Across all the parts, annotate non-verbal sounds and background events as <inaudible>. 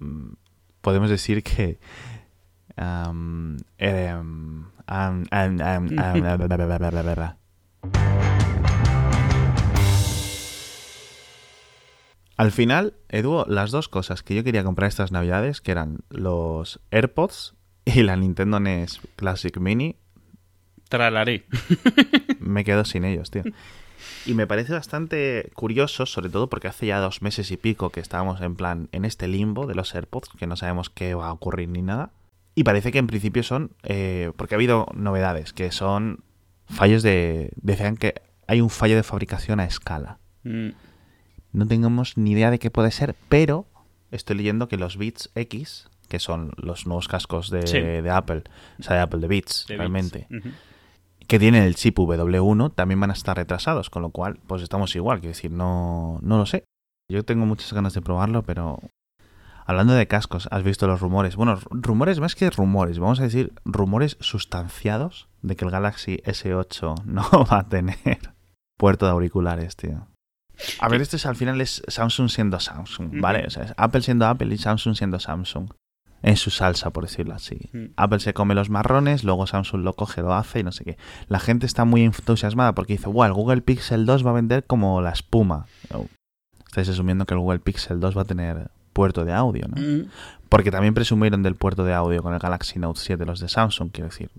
mm, podemos decir que. Al final, Edu, las dos cosas que yo quería comprar estas navidades, que eran los AirPods y la Nintendo NES Classic Mini, Tralarí. <laughs> me quedo sin ellos, tío. Y me parece bastante curioso, sobre todo porque hace ya dos meses y pico que estábamos en plan en este limbo de los AirPods, que no sabemos qué va a ocurrir ni nada. Y parece que en principio son, eh, porque ha habido novedades, que son fallos de... Decían que hay un fallo de fabricación a escala. Mm, No tengamos ni idea de qué puede ser, pero estoy leyendo que los Beats X, que son los nuevos cascos de, Sí. de Apple, o sea, de Apple, de Beats, de realmente. Que tienen el chip W1 también van a estar retrasados, con lo cual, pues estamos igual, quiero decir, no, no lo sé. Yo tengo muchas ganas de probarlo, pero hablando de cascos, has visto los rumores, bueno, rumores más que rumores, vamos a decir rumores sustanciados de que el Galaxy S8 <laughs> no va a tener puerto de auriculares, tío. A ver, esto es al final es Samsung siendo Samsung. ¿vale? O sea, es Apple siendo Apple y Samsung siendo Samsung. En su salsa, por decirlo así. Mm. Apple se come los marrones, luego Samsung lo coge, lo hace y no sé qué. La gente está muy entusiasmada porque dice, wow, el Google Pixel 2 va a vender como la espuma. Oh, Estáis asumiendo que el Google Pixel 2 va a tener puerto de audio, ¿no? Mm, Porque también presumieron del puerto de audio con el Galaxy Note 7 los de Samsung, quiero decir.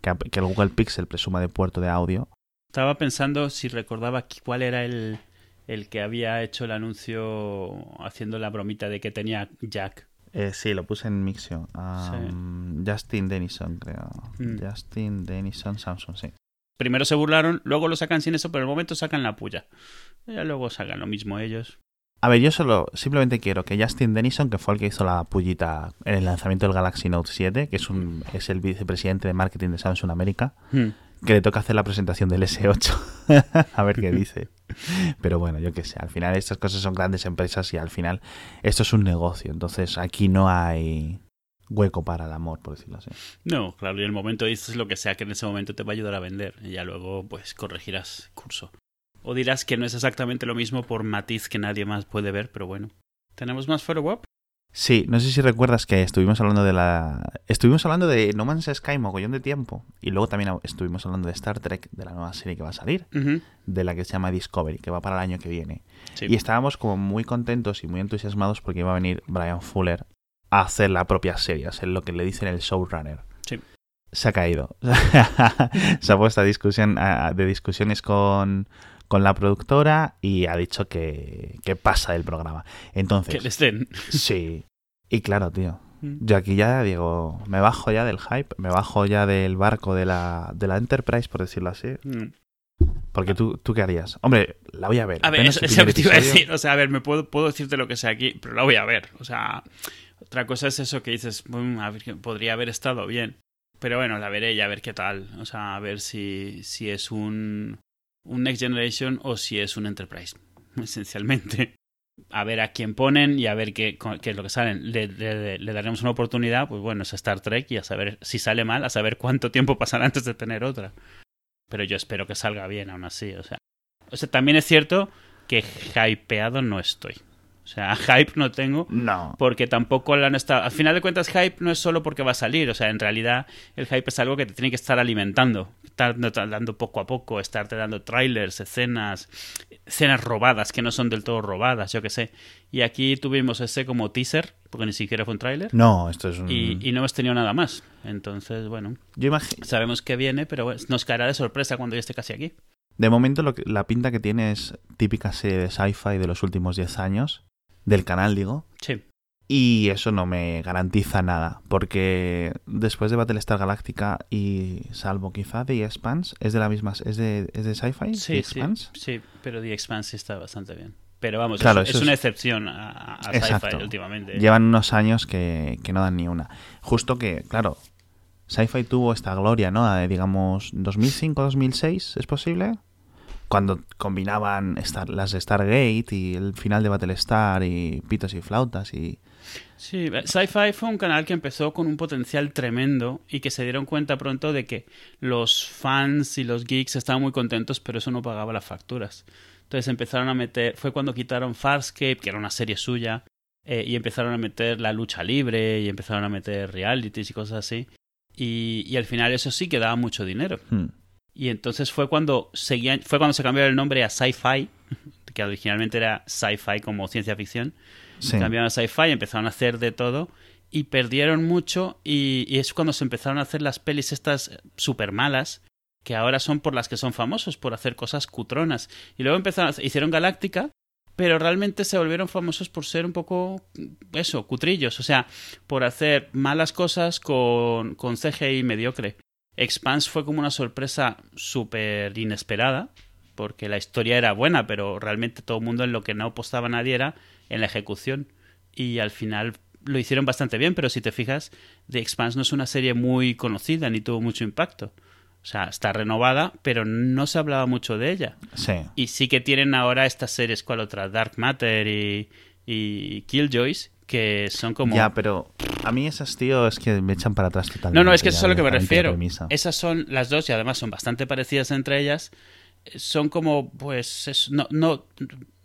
Que, el Google Pixel presuma de puerto de audio. Estaba pensando si recordaba cuál era el, el que había hecho el anuncio haciendo la bromita de que tenía Jack. Eh, sí, lo puse en Mixio. Um, Justin Denison, creo. Mm. Justin Denison Samsung, sí. Primero se burlaron, luego lo sacan sin eso, pero el momento sacan la puya. Ya luego sacan lo mismo ellos. A ver, yo solo simplemente quiero que Justin Denison, que fue el que hizo la pullita en el lanzamiento del Galaxy Note 7, que es, un, es el vicepresidente de marketing de Samsung América, Hmm. Que le toca hacer la presentación del S8. <laughs> a ver qué dice. Pero bueno, yo qué sé, al final estas cosas son grandes empresas y al final esto es un negocio. Entonces aquí no hay hueco para el amor, por decirlo así. No, claro, y en el momento dices lo que sea que en ese momento te va a ayudar a vender. Y ya luego, pues, corregirás curso. O dirás que no es exactamente lo mismo por matiz que nadie más puede ver, pero bueno. ¿Tenemos más follow up? Sí, no sé si recuerdas que estuvimos hablando de la. Estuvimos hablando de No Man's Sky mogollón de tiempo. Y luego también estuvimos hablando de Star Trek, de la nueva serie que va a salir, de la que se llama Discovery, que va para el año que viene. Sí. Y estábamos como muy contentos y muy entusiasmados porque iba a venir Brian Fuller a hacer la propia serie, a ser lo que le dicen el showrunner. Sí. Se ha caído. <laughs> se ha puesto a discusión, a- de discusiones con, con la productora y ha dicho que, que pasa del programa. Entonces, Que les den. Sí. Y claro, tío. Yo aquí ya digo, me bajo ya del hype, me bajo ya del barco de la, de la Enterprise, por decirlo así. Mm. Porque tú, ¿tú qué harías? Hombre, la voy a ver. A ver, eso el es lo que primer te iba a decir. O sea, a ver, me puedo, puedo decirte lo que sea aquí, pero la voy a ver. O sea, otra cosa es eso que dices, "Mm, a ver, que podría haber estado bien. Pero bueno, la veré y a ver qué tal. O sea, a ver si, si es un, un Next Generation o si es un Enterprise, <laughs> esencialmente. A ver a quién ponen y a ver qué, qué es lo que salen. Le, daremos una oportunidad, pues bueno, es Star Trek y a saber si sale mal, a saber cuánto tiempo pasará antes de tener otra. Pero yo espero que salga bien aún así, o sea. O sea, también es cierto que hypeado no estoy. O sea, <laughs> hype no tengo No. porque tampoco lo han estado... Al final de cuentas, hype no es solo porque va a salir. O sea, en realidad el hype es algo que te tiene que estar alimentando. Estar dando poco a poco, estarte dando trailers, escenas, escenas robadas que no son del todo robadas, yo qué sé. Y aquí tuvimos ese como teaser, porque ni siquiera fue un trailer. No, esto es un... Y, y no hemos tenido nada más. Entonces, bueno, Yo imagino... sabemos que viene, pero bueno, nos caerá de sorpresa cuando ya esté casi aquí. De momento lo que- la pinta que tiene es típica serie de sci-fi de los últimos 10 años, del canal digo, Sí. y eso no me garantiza nada, porque después de Battlestar Galactica y salvo quizá The Expanse, ¿es de la misma, es de, es de sci-fi? Sí, sí, Expanse? sí, pero The Expanse está bastante bien. Pero vamos, Claro, es, una excepción a, a sci-fi últimamente. Llevan unos años que, que no dan ni una. Justo que, claro, Sci-Fi tuvo esta gloria, ¿no? De, digamos, 2005-2006, ¿es posible? Cuando combinaban Star- las Stargate y el final de Battlestar y pitos y flautas y... Sí, Sci-Fi fue un canal que empezó con un potencial tremendo y que se dieron cuenta pronto de que los fans y los geeks estaban muy contentos, pero eso no pagaba las facturas. Entonces empezaron a meter, fue cuando quitaron Farscape, que era una serie suya, eh, y empezaron a meter la lucha libre y empezaron a meter realities y cosas así. Y, y al final eso sí que daba mucho dinero. Hmm. Y entonces fue cuando seguían, fue cuando se cambió el nombre a Sci-Fi, <laughs> que originalmente era Sci-Fi como ciencia ficción. Sí. Cambiaron a Sci-Fi, empezaron a hacer de todo y perdieron mucho y, y es cuando se empezaron a hacer las pelis estas super malas que ahora son por las que son famosos, por hacer cosas cutronas. Y luego empezaron, a- hicieron Galáctica, pero realmente se volvieron famosos por ser un poco, eso, cutrillos, o sea, por hacer malas cosas con, con CGI mediocre. Expanse fue como una sorpresa súper inesperada, porque la historia era buena, pero realmente todo el mundo en lo que no apostaba nadie era en la ejecución. Y al final lo hicieron bastante bien, pero si te fijas, The Expanse no es una serie muy conocida ni tuvo mucho impacto. O sea, está renovada, pero no se hablaba mucho de ella. Sí. Y sí que tienen ahora estas series, ¿cuál otra? Dark Matter y, y Killjoys, que son como... Ya, pero a mí esas, tío, es que me echan para atrás totalmente. No, no, es que eso es a lo que me refiero. Esas son las dos y además son bastante parecidas entre ellas. Son como, pues, es- no, no,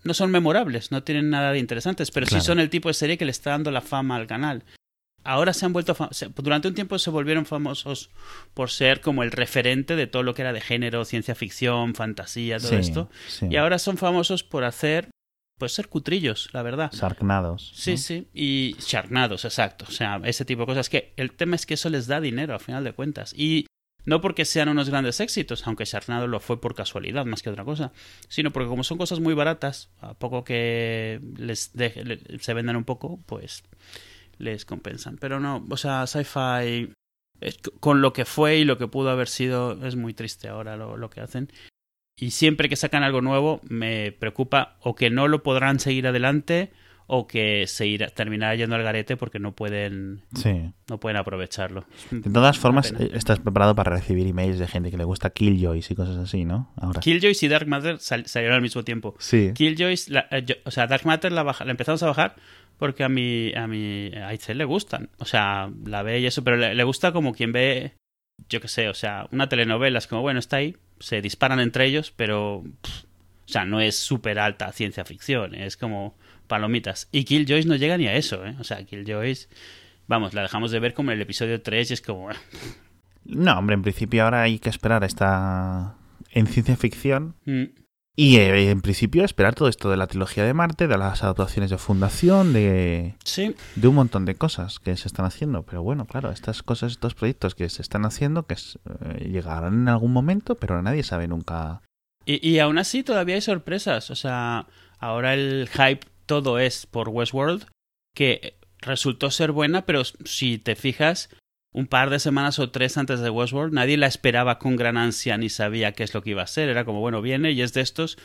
no son memorables, no tienen nada de interesantes, pero Claro. sí son el tipo de serie que le está dando la fama al canal. Ahora se han vuelto, durante un tiempo se volvieron famosos por ser como el referente de todo lo que era de género, ciencia ficción, fantasía, todo Sí, esto. sí. Y ahora son famosos por hacer, pues ser cutrillos, la verdad. Sarknados. Sí, ¿no? sí. Y charnados, exacto. O sea, ese tipo de cosas. Que el tema es que eso les da dinero, a final de cuentas. Y no porque sean unos grandes éxitos, aunque Charnado lo fue por casualidad más que otra cosa, sino porque como son cosas muy baratas, a poco que les deje- le- se vendan un poco, pues les compensan. Pero no, o sea, sci-fi c- con lo que fue y lo que pudo haber sido es muy triste ahora lo, lo que hacen. Y siempre que sacan algo nuevo me preocupa o que no lo podrán seguir adelante o que se irá, terminará yendo al garete porque no pueden Sí. no pueden aprovecharlo. De todas formas, eh, estás preparado para recibir emails de gente que le gusta Killjoys y cosas así, ¿no? Ahora. Killjoys y Dark Matter sal- salieron al mismo tiempo. Sí. Killjoys, la- eh, yo- o sea, Dark Matter la, baja- la empezamos a bajar porque a mi a mi a Itzel le gustan. O sea, la ve y eso, pero le, le gusta como quien ve, yo qué sé, o sea, una telenovela. Es como, bueno, está ahí, se disparan entre ellos, pero, pff, o sea, no es súper alta ciencia ficción, es como palomitas. Y Killjoys no llega ni a eso, ¿eh? O sea, Killjoys, vamos, la dejamos de ver como en el episodio 3 y es como, <laughs> No, hombre, en principio ahora hay que esperar a esta en ciencia ficción mm, y eh, en principio esperar todo esto de la trilogía de Marte, de las adaptaciones de Fundación, de, sí, de un montón de cosas que se están haciendo. Pero bueno, claro, estas cosas, estos proyectos que se están haciendo, que eh, llegarán en algún momento, pero nadie sabe nunca. Y, y aún así todavía hay sorpresas. O sea, ahora el hype todo es por Westworld, que resultó ser buena, pero si te fijas, un par de semanas o tres antes de Westworld, nadie la esperaba con gran ansia ni sabía qué es lo que iba a ser. Era como, bueno, viene y es de estos.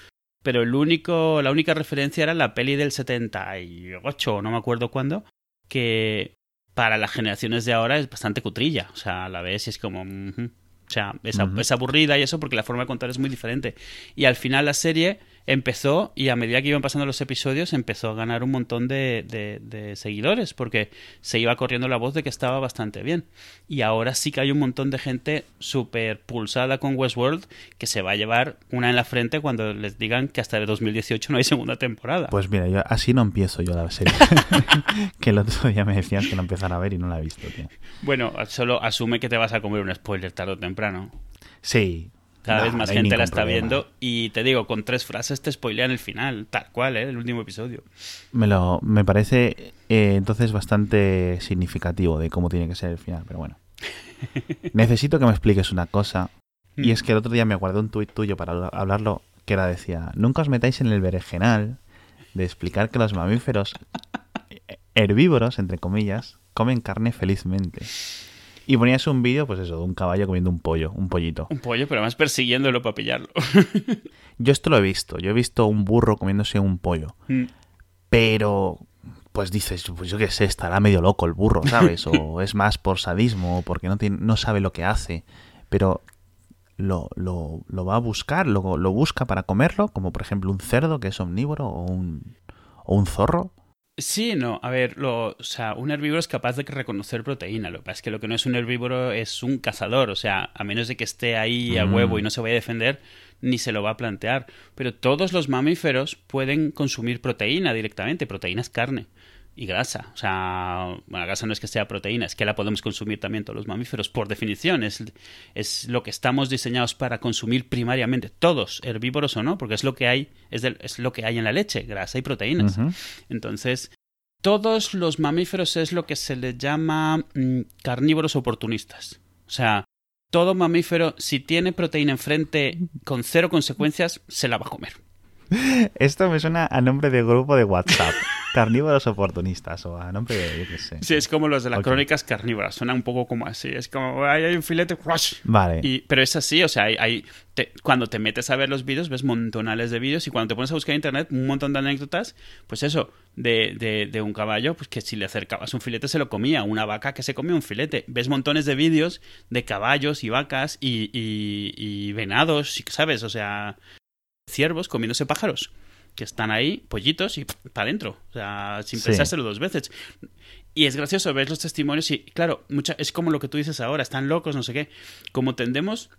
Pero el único, la única referencia era la peli del 78, no me acuerdo cuándo, que para las generaciones de ahora es bastante cutrilla. O sea, la ves y es como... O sea, a- es aburrida y eso porque la forma de contar es muy diferente. Y al final la serie empezó y a medida que iban pasando los episodios empezó a ganar un montón de, de- de seguidores porque se iba corriendo la voz de que estaba bastante bien. Y ahora sí que hay un montón de gente súper pulsada con Westworld que se va a llevar una en la frente cuando les digan que hasta el 2018 no hay segunda temporada. Pues mira, yo así no empiezo yo la serie. <laughs> que el otro día me decían que la empezara a ver y no la he visto, tío. Bueno, solo asume que te vas a comer un spoiler tarde o temprano. Sí. Cada vez más no gente la está problema. viendo y te digo, con tres frases te spoilean el final, tal cual, ¿eh? El último episodio. Me, lo, me parece eh, entonces bastante significativo de cómo tiene que ser el final, pero bueno. <laughs> Necesito que me expliques una cosa. Y es que el otro día me guardé un tuit tuyo para habla- hablarlo, que era, decía, nunca os metáis en el berenjenal de explicar que los mamíferos eh, herbívoros, entre comillas, comen carne felizmente. Y ponías un vídeo, pues eso, de un caballo comiendo un pollo, un pollito. Un pollo, pero además persiguiéndolo para pillarlo. <laughs> Yo esto lo he visto, yo he visto un burro comiéndose un pollo. Mm. Pero, pues dices, pues yo qué sé, estará medio loco el burro, ¿sabes? O <laughs> es más por sadismo, o porque no, tiene, no sabe lo que hace. Pero lo, lo, lo va a buscar, lo, lo busca para comerlo, como por ejemplo un cerdo que es omnívoro o un, o un zorro. Sí, no, a ver, lo, o sea, un herbívoro es capaz de reconocer proteína. Lo que pasa es que lo que no es un herbívoro es un cazador. O sea, a menos de que esté ahí a Mm. huevo y no se vaya a defender, ni se lo va a plantear. Pero todos los mamíferos pueden consumir proteína directamente. Proteína es carne. Y grasa. O sea, bueno, la grasa no es que sea proteína, es que la podemos consumir también todos los mamíferos por definición. Es, es lo que estamos diseñados para consumir primariamente, todos, herbívoros o no, porque es lo que hay, es, es lo que hay en la leche, grasa y proteínas. Entonces, todos los mamíferos es lo que se les llama mm, carnívoros oportunistas. O sea, todo mamífero, si tiene proteína enfrente con cero consecuencias, se la va a comer. Esto me suena a nombre de grupo de WhatsApp. <laughs> Carnívoros oportunistas o a nombre de, yo qué sé. Sí, es como los de las crónicas carnívoras. Suena un poco como así. Es como, hay un filete, Vale. Y, pero es así, o sea, hay, cuando te metes a ver los vídeos, ves montonales de vídeos y cuando te pones a buscar en internet, un montón de anécdotas, pues eso, de, de, de, un caballo, pues que si le acercabas un filete se lo comía, una vaca que se comía un filete. Ves montones de vídeos de caballos y vacas y, y, y venados, ¿sabes? O sea, ciervos comiéndose pájaros que están ahí, pollitos y para adentro, o sea, sin pensárselo dos veces. Y es gracioso ver los testimonios y, claro, mucha, es como lo que tú dices ahora, están locos, no sé qué. Como tendemos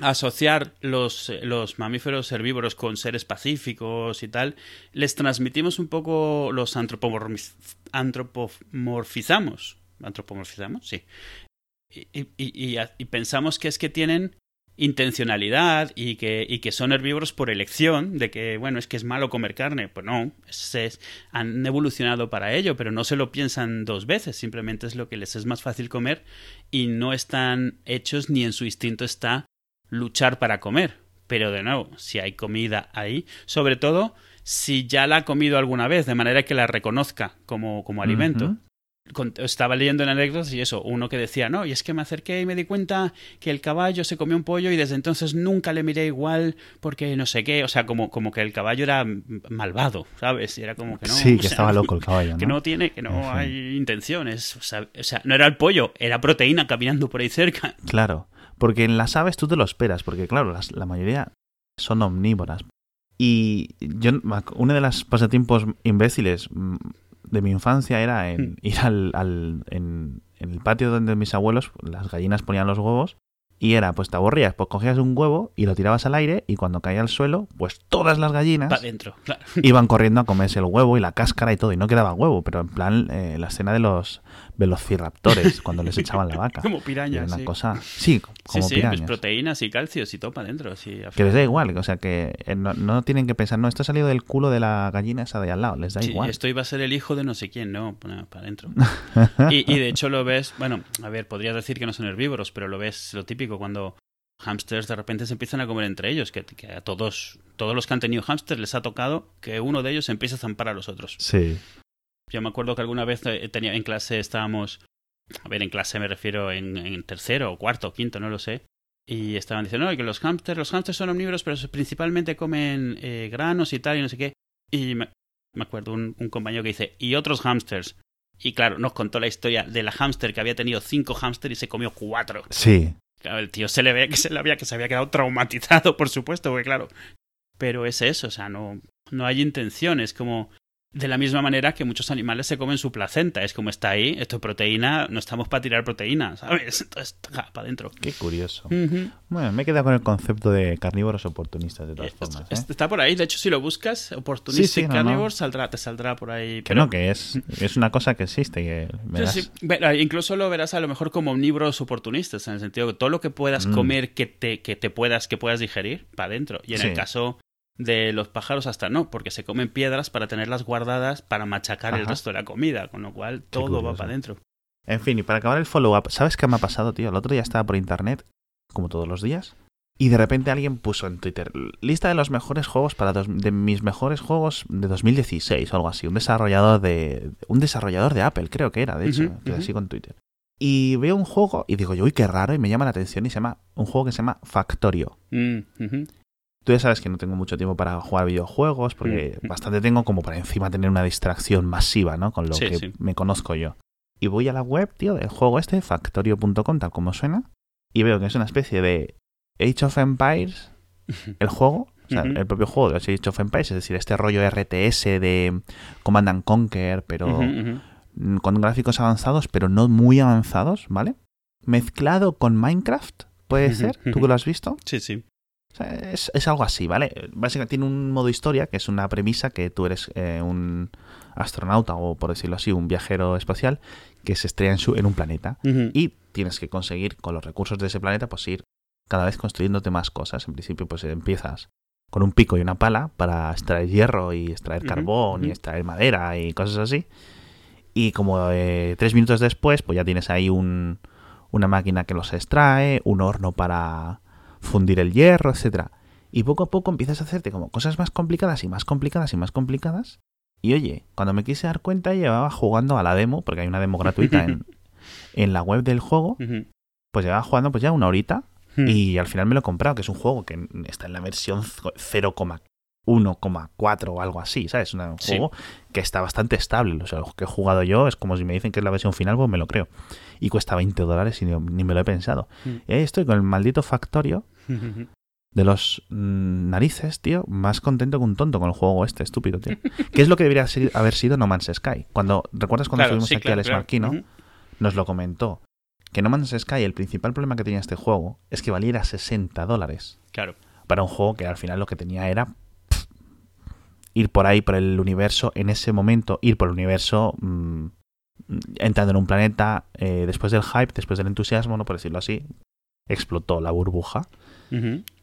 a asociar los, los mamíferos herbívoros con seres pacíficos y tal, les transmitimos un poco, los antropomorfizamos. ¿Antropomorfizamos? Sí. y, y, y, pensamos que es que tienen intencionalidad y que, y que son herbívoros por elección, de que, bueno, es que es malo comer carne. Pues no, es, han evolucionado para ello, pero no se lo piensan dos veces, simplemente es lo que les es más fácil comer y no están hechos ni en su instinto está luchar para comer. Pero de nuevo, si hay comida ahí, sobre todo si ya la ha comido alguna vez, de manera que la reconozca como, como alimento estaba leyendo en anécdotas y eso, uno que decía, no, y es que me acerqué y me di cuenta que el caballo se comió un pollo y desde entonces nunca le miré igual porque no sé qué, o sea, como, como que el caballo era malvado, ¿sabes? Y era como que no. Sí, <laughs> que estaba loco el caballo. ¿no? Que no tiene, que no hay intenciones, o sea, o sea, no era el pollo, era proteína caminando por ahí cerca. Claro, porque en las aves tú te lo esperas, porque claro, las, la mayoría son omnívoras. Y yo, uno de los pasatiempos imbéciles de mi infancia era en hmm. ir al, al en, en, el patio donde mis abuelos, las gallinas ponían los huevos, y era, pues te aburrías, pues cogías un huevo y lo tirabas al aire y cuando caía al suelo, pues todas las gallinas iban corriendo a comerse el huevo y la cáscara y todo, y no quedaba huevo, pero en plan eh, la escena de los velociraptores cuando les echaban la vaca. <laughs> como pirañas. Una sí. cosa, sí, como sí, sí, pues proteínas y calcios y todo para adentro. que les da igual, o sea que eh, no, tienen que pensar, no, esto ha salido del culo de la gallina esa de al lado, les da igual. Esto iba a ser el hijo de no sé quién, no, para adentro. <laughs> y, y de hecho lo ves, bueno, a ver, podrías decir que no son herbívoros, pero lo ves lo típico cuando hamsters de repente se empiezan a comer entre ellos, que, a todos, todos los que han tenido hamsters les ha tocado que uno de ellos empieza a zampar a los otros. Sí. Yo me acuerdo que alguna vez eh, tenía, en clase estábamos, a ver, en clase me refiero en, tercero o cuarto o quinto, no lo sé, y estaban diciendo, no, que los hamsters, los hamsters son omnívoros, pero principalmente comen eh, granos y tal, y no sé qué. Y me, acuerdo un, un compañero que dice, y otros hamsters. Y claro, nos contó la historia de la hámster que había tenido cinco hámster y se comió cuatro. Sí. Claro, el tío se le ve que se le había que se había quedado traumatizado, <laughs> por supuesto, porque claro. Pero es eso, o sea, no, no hay intenciones, como de la misma manera que muchos animales se comen su placenta. Es como está ahí, esto es proteína, no estamos para tirar proteína, ¿sabes? Entonces, para adentro. Qué curioso. Bueno, me he quedado con el concepto de carnívoros oportunistas, de todas formas. ¿eh? Está por ahí, de hecho, si lo buscas, oportunistic carnivores, Saldrá, te saldrá por ahí. Que no, que es, es una cosa que existe. Que sí, incluso lo verás a lo mejor como omnívoros oportunistas, en el sentido que todo lo que puedas mm. comer que te, que te puedas, que puedas digerir, para adentro. Y en el caso de los pájaros hasta no, porque se comen piedras para tenerlas guardadas para machacar el resto de la comida, con lo cual todo va para adentro. En fin, y para acabar el follow-up, ¿sabes qué me ha pasado, tío? El otro día estaba por internet, como todos los días, y de repente alguien puso en Twitter lista de los mejores juegos para de mis mejores juegos de 2016 o algo así, un desarrollador de un desarrollador de Apple, creo que era, de hecho, que así con Twitter. Y veo un juego y digo, yo, uy, qué raro, y me llama la atención y se llama un juego que se llama Factorio. Mm, Tú ya sabes que no tengo mucho tiempo para jugar videojuegos, porque mm. bastante tengo como para encima tener una distracción masiva, ¿no? Con lo que me conozco yo. Y voy a la web, tío, del juego este, factorio.com, tal como suena, y veo que es una especie de Age of Empires, el juego, o sea, el propio juego de Age of Empires, es decir, este rollo RTS de Command and Conquer, pero con gráficos avanzados, pero no muy avanzados, ¿vale? Mezclado con Minecraft, ¿puede ser? ¿Tú que lo has visto? Sí, sí es, algo así, ¿vale? Básicamente tiene un modo historia, que es una premisa que tú eres eh, un, astronauta o por decirlo así, un viajero espacial que se estrella en, su, en un planeta y tienes que conseguir con los recursos de ese planeta pues ir cada vez construyéndote más cosas. En principio pues empiezas con un pico y una pala para extraer hierro y extraer carbón y extraer madera y cosas así. Y como eh, tres minutos después pues ya tienes ahí un, una máquina que los extrae, un horno para fundir el hierro, etcétera. Y poco a poco empiezas a hacerte como cosas más complicadas y más complicadas y más complicadas. Y oye, cuando me quise dar cuenta llevaba jugando a la demo, porque hay una demo gratuita en, <laughs> en la web del juego, pues llevaba jugando pues ya una horita Hmm. y al final me lo he comprado, que es un juego que está en la versión 0,1,4 o algo así, ¿sabes? Un Sí. juego que está bastante estable. O sea, lo que he jugado yo es como si me dicen que es la versión final, pues me lo creo. Y cuesta 20 dólares y ni, me lo he pensado. Hmm. Y ahí estoy con el maldito Factorio. <laughs> de los mm, narices, tío, más contento que un tonto con el juego este, estúpido, tío. ¿Qué es lo que debería ser- haber sido No Man's Sky? Cuando, ¿Recuerdas cuando Claro, subimos sí, aquí claro, al claro. Nos lo comentó. Que No Man's Sky, el principal problema que tenía este juego es que valiera 60 dólares Claro. para un juego que al final lo que tenía era pff, ir por ahí por el universo en ese momento ir por el universo mm, entrando en un planeta eh, después del hype después del entusiasmo no por decirlo así explotó la burbuja.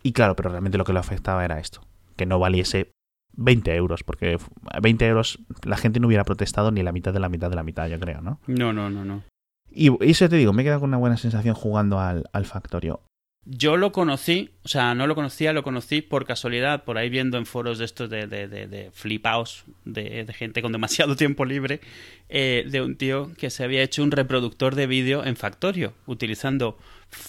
Y claro pero realmente lo que lo afectaba era esto que no valiese 20 euros porque f- a 20 euros la gente no hubiera protestado ni la mitad de la mitad de la mitad yo creo no No, no, no, no. y eso te digo me he quedado con una buena sensación jugando al, al Factorio. Yo lo conocí, o sea, no lo conocía, lo conocí por casualidad, por ahí viendo en foros de estos de, de, de, de flipaos, de, de gente con demasiado <laughs> tiempo libre, eh, de un tío que se había hecho un reproductor de vídeo en Factorio, utilizando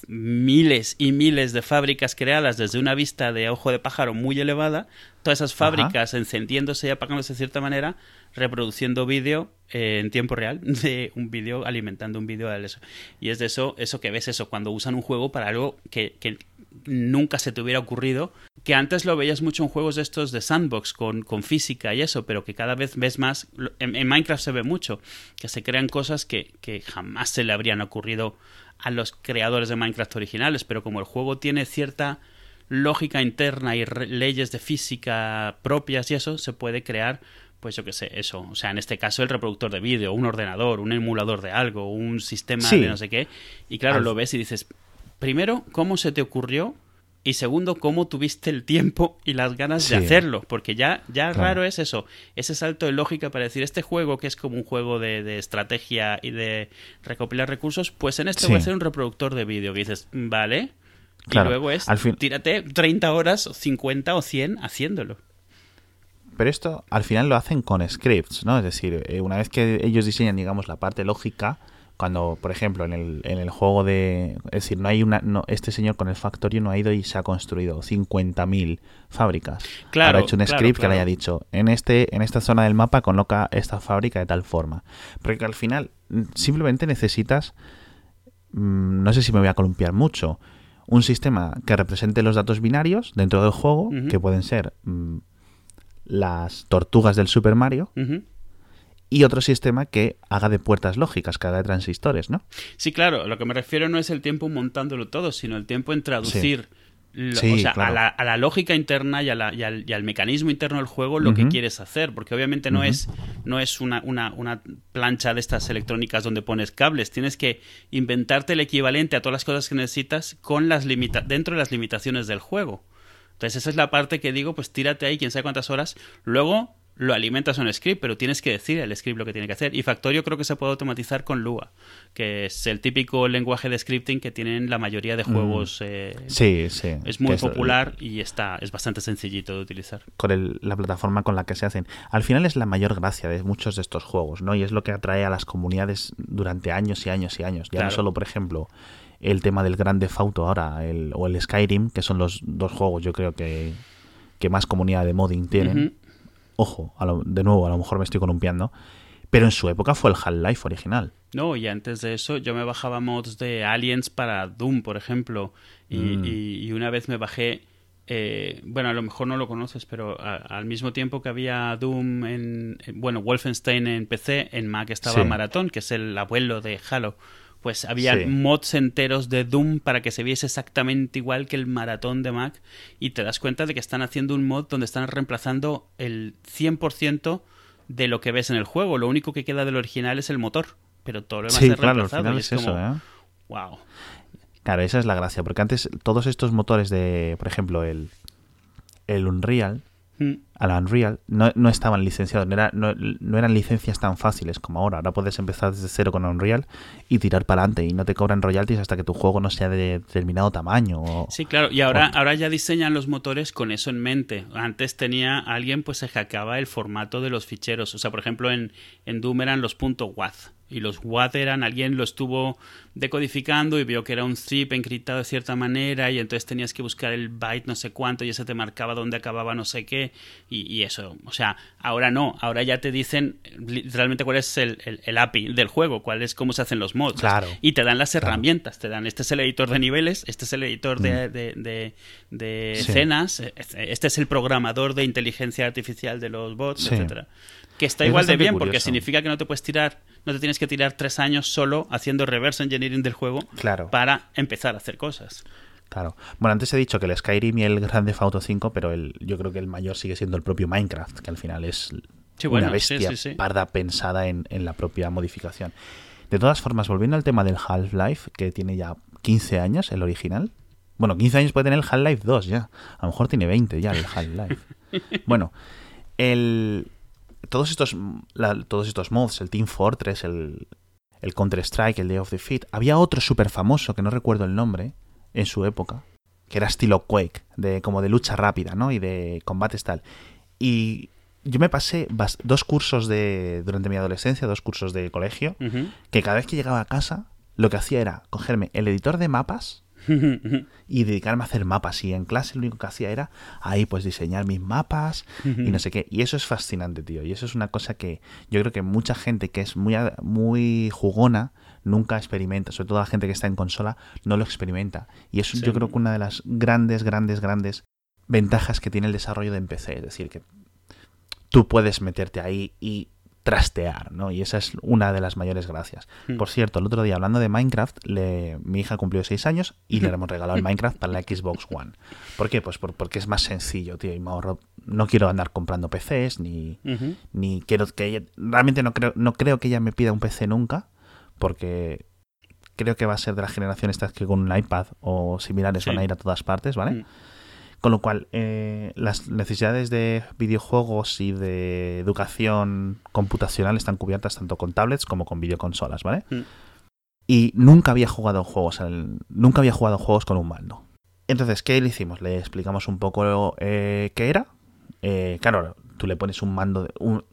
miles y miles de fábricas creadas desde una vista de ojo de pájaro muy elevada, todas esas fábricas encendiéndose y apagándose de cierta manera, reproduciendo vídeo eh, en tiempo real <laughs> de un vídeo alimentando un vídeo de eso. Y es de eso, eso que ves eso, cuando usan un juego para algo que, que nunca se te hubiera ocurrido, que antes lo veías mucho en juegos de estos de sandbox con, con física y eso, pero que cada vez ves más, en Minecraft se ve mucho, que se crean cosas que, que jamás se le habrían ocurrido a los creadores de Minecraft originales, pero como el juego tiene cierta lógica interna y leyes de física propias y eso, se puede crear, pues yo qué sé, eso. O sea, en este caso el reproductor de vídeo, un ordenador, un emulador de algo, un sistema Sí. de no sé qué. Y claro, Al- lo ves y dices, primero, ¿cómo se te ocurrió? Y segundo, ¿cómo tuviste el tiempo y las ganas de hacerlo? Porque ya, ya Claro. raro es eso, ese salto de lógica para decir, este juego que es como un juego de, de estrategia y de recopilar recursos, pues en este Sí. voy a hacer un reproductor de vídeo. Que dices, vale. Claro, y luego es, al fin- tírate 30 horas, o 50 o 100 haciéndolo. Pero esto al final lo hacen con scripts, ¿no? Es decir, eh, una vez que ellos diseñan, digamos, la parte lógica, cuando, por ejemplo, en el, en el juego de... Es decir, no hay una... No, este señor con el Factorio no ha ido y se ha construido 50.000 fábricas. Claro, Ahora ha hecho un claro, script que le haya dicho, en, este, en esta zona del mapa coloca esta fábrica de tal forma. Porque al final mm, simplemente necesitas... mm, No sé si me voy a columpiar mucho. Un sistema que represente los datos binarios dentro del juego, que pueden ser mm, las tortugas del Super Mario, Ujú. Y otro sistema que haga de puertas lógicas, que haga de transistores, ¿no? Sí, claro, lo que me refiero no es el tiempo montándolo todo, sino el tiempo en traducir lo- Sí, o sea, claro. a, la, a la lógica interna y, a la- y al, y al mecanismo interno del juego lo que quieres hacer, porque obviamente no es, no es una, una, una plancha de estas electrónicas donde pones cables, tienes que inventarte el equivalente a todas las cosas que necesitas con las limita dentro de las limitaciones del juego. Entonces esa es la parte que digo, pues tírate ahí quién sabe cuántas horas, luego lo alimentas en un script, pero tienes que decir el script lo que tiene que hacer. Y Factorio creo que se puede automatizar con Lua, que es el típico lenguaje de scripting que tienen la mayoría de juegos. eh, Mm. Sí, sí. es muy es popular y está, es bastante sencillito de utilizar. Con el- la plataforma con la que se hacen. Al final es la mayor gracia de muchos de estos juegos, ¿no? Y es lo que atrae a las comunidades durante años y años y años. Ya no solo, por ejemplo, el tema del Grande Auto ahora, el, o el Skyrim, que son los dos juegos, yo creo que, que más comunidad de modding tienen. Ojo, a lo- de nuevo, a lo mejor me estoy columpiando. Pero en su época fue el Half-Life original. No, y antes de eso yo me bajaba mods de Aliens para Doom, por ejemplo. Y, Mm. y- y una vez me bajé, eh, bueno, a lo mejor no lo conoces, pero a- al mismo tiempo que había Doom en, en- bueno, Wolfenstein en PC, en Mac estaba Sí. Maratón, que es el abuelo de Halo. Pues había Sí. mods enteros de Doom para que se viese exactamente igual que el maratón de Mac y te das cuenta de que están haciendo un mod donde están reemplazando el 100% de lo que ves en el juego. Lo único que queda del original es el motor, pero todo lo demás Sí, es claro, al reemplazado. final y es es como, eso, ¿eh? wow. Claro, esa es la gracia, porque antes todos estos motores de, por ejemplo, el, el Unreal, Mm. Al Unreal, no, no estaban licenciados, no, era- no- no eran licencias tan fáciles como ahora. Ahora puedes empezar desde cero con Unreal y tirar para adelante y no te cobran royalties hasta que tu juego no sea de determinado tamaño. o- Sí, claro, y ahora, o- ahora ya diseñan los motores con eso en mente. Antes tenía alguien, pues se hackeaba el formato de los ficheros. O sea, por ejemplo, en, en Doom eran los .wav. Y los WAD eran, alguien lo estuvo decodificando y vio que era un zip encriptado de cierta manera y entonces tenías que buscar el byte no sé cuánto y ese te marcaba dónde acababa no sé qué y, y eso. O sea, ahora no, ahora ya te dicen literalmente cuál es el, el- el API del juego, cuál es cómo se hacen los mods. Claro. Y te dan las Claro. herramientas, te dan, este es el editor de niveles, este es el editor de, de, de- de Mm. Sí. escenas, este es el programador de inteligencia artificial de los bots, Sí. etcétera. Que está Es igual de bien, porque significa que no te puedes tirar, no te tienes que tirar tres años solo haciendo reverse engineering del juego Claro. para empezar a hacer cosas. Claro. Bueno, antes he dicho que el Skyrim y el Grand Theft Auto 5, pero el, yo creo que el mayor sigue siendo el propio Minecraft, que al final es Sí, bueno, una bestia sí, sí. parda pensada en, en la propia modificación. De todas formas, volviendo al tema del Half-Life, que tiene ya 15 años, el original. Bueno, 15 años puede tener el Half-Life 2 ya. A lo mejor tiene 20 ya el Half-Life. <laughs> bueno, el, todos, estos, la- todos estos mods, el Team Fortress, el, el Counter-Strike, el Day of Defeat. Había otro súper famoso, que no recuerdo el nombre, en su época, que era estilo Quake, de, como de lucha rápida, ¿no? Y de combates tal. Y yo me pasé dos cursos de durante mi adolescencia, dos cursos de colegio, que cada vez que llegaba a casa, lo que hacía era cogerme el editor de mapas <laughs> y dedicarme a hacer mapas. Y en clase lo único que hacía era ahí pues diseñar mis mapas y no sé qué. Y eso es fascinante, tío. Y eso es una cosa que yo creo que mucha gente que es muy, muy jugona nunca experimenta. Sobre todo la gente que está en consola no lo experimenta. Y eso Sí. yo creo que una de las grandes, grandes, grandes ventajas que tiene el desarrollo de PC. Es decir, que tú puedes meterte ahí y trastear, ¿no? Y esa es una de las mayores gracias. Mm. Por cierto, el otro día hablando de Minecraft, le- mi hija cumplió 6 años y le hemos regalado el <laughs> Minecraft para la Xbox One. ¿Por qué? Pues por- porque es más sencillo, tío, y me ahorro... No quiero andar comprando PCs, ni, ni quiero que ella... Realmente no creo, no creo que ella me pida un PC nunca, porque creo que va a ser de la generación esta que con un iPad o similares Sí. van a ir a todas partes, ¿vale? Mm. Con lo cual, eh, las necesidades de videojuegos y de educación computacional están cubiertas tanto con tablets como con videoconsolas, ¿vale? Mm. Y nunca había jugado juegos, nunca había jugado juegos con un mando. Entonces, ¿qué le hicimos? Le explicamos un poco eh, qué era. Eh, claro, tú le pones un mando. de- un-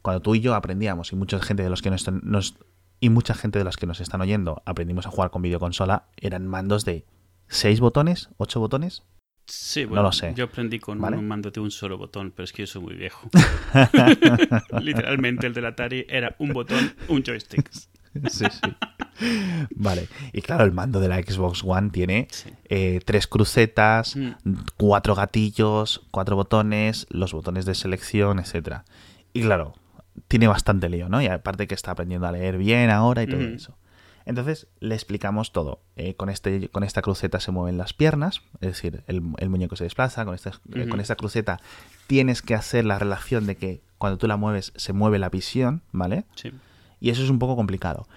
cuando tú y yo aprendíamos, y mucha gente de los que nos, nos- y mucha gente de los que nos están oyendo aprendimos a jugar con videoconsola, eran mandos de 6 botones, 8 botones. Sí, bueno, lo sé. yo aprendí con ¿Vale? un mando de un solo botón, pero es que yo soy muy viejo. <laughs> <laughs> Literalmente el del Atari era un botón, un joystick. <laughs> sí, sí. Vale. Y claro, el mando de la Xbox One tiene Sí. eh, tres crucetas, Mm. cuatro gatillos, cuatro botones, los botones de selección, etcétera. Y claro, tiene bastante lío, ¿no? Y aparte que está aprendiendo a leer bien ahora y todo eso. Entonces le explicamos todo. Eh, con, este, con esta cruceta se mueven las piernas, es decir, el, el muñeco se desplaza. Con esta, eh, con esta cruceta tienes que hacer la relación de que cuando tú la mueves se mueve la visión, ¿vale? Sí. Y eso es un poco complicado.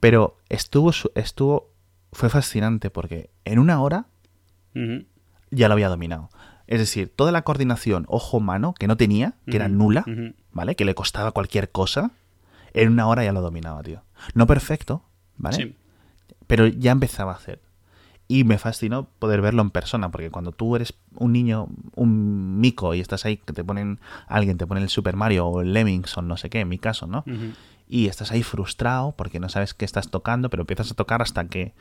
Pero estuvo, su- estuvo, fue fascinante porque en una hora ya lo había dominado. Es decir, toda la coordinación ojo-mano que no tenía, que era nula. ¿vale? Que le costaba cualquier cosa, en una hora ya lo dominaba, tío. No perfecto, ¿vale? Sí. Pero ya empezaba a hacer. Y me fascinó poder verlo en persona, porque cuando tú eres un niño, un mico, y estás ahí, que te ponen, alguien te pone el Super Mario o el Lemmings o no sé qué, en mi caso, ¿no? Y estás ahí frustrado porque no sabes qué estás tocando, pero empiezas a tocar hasta que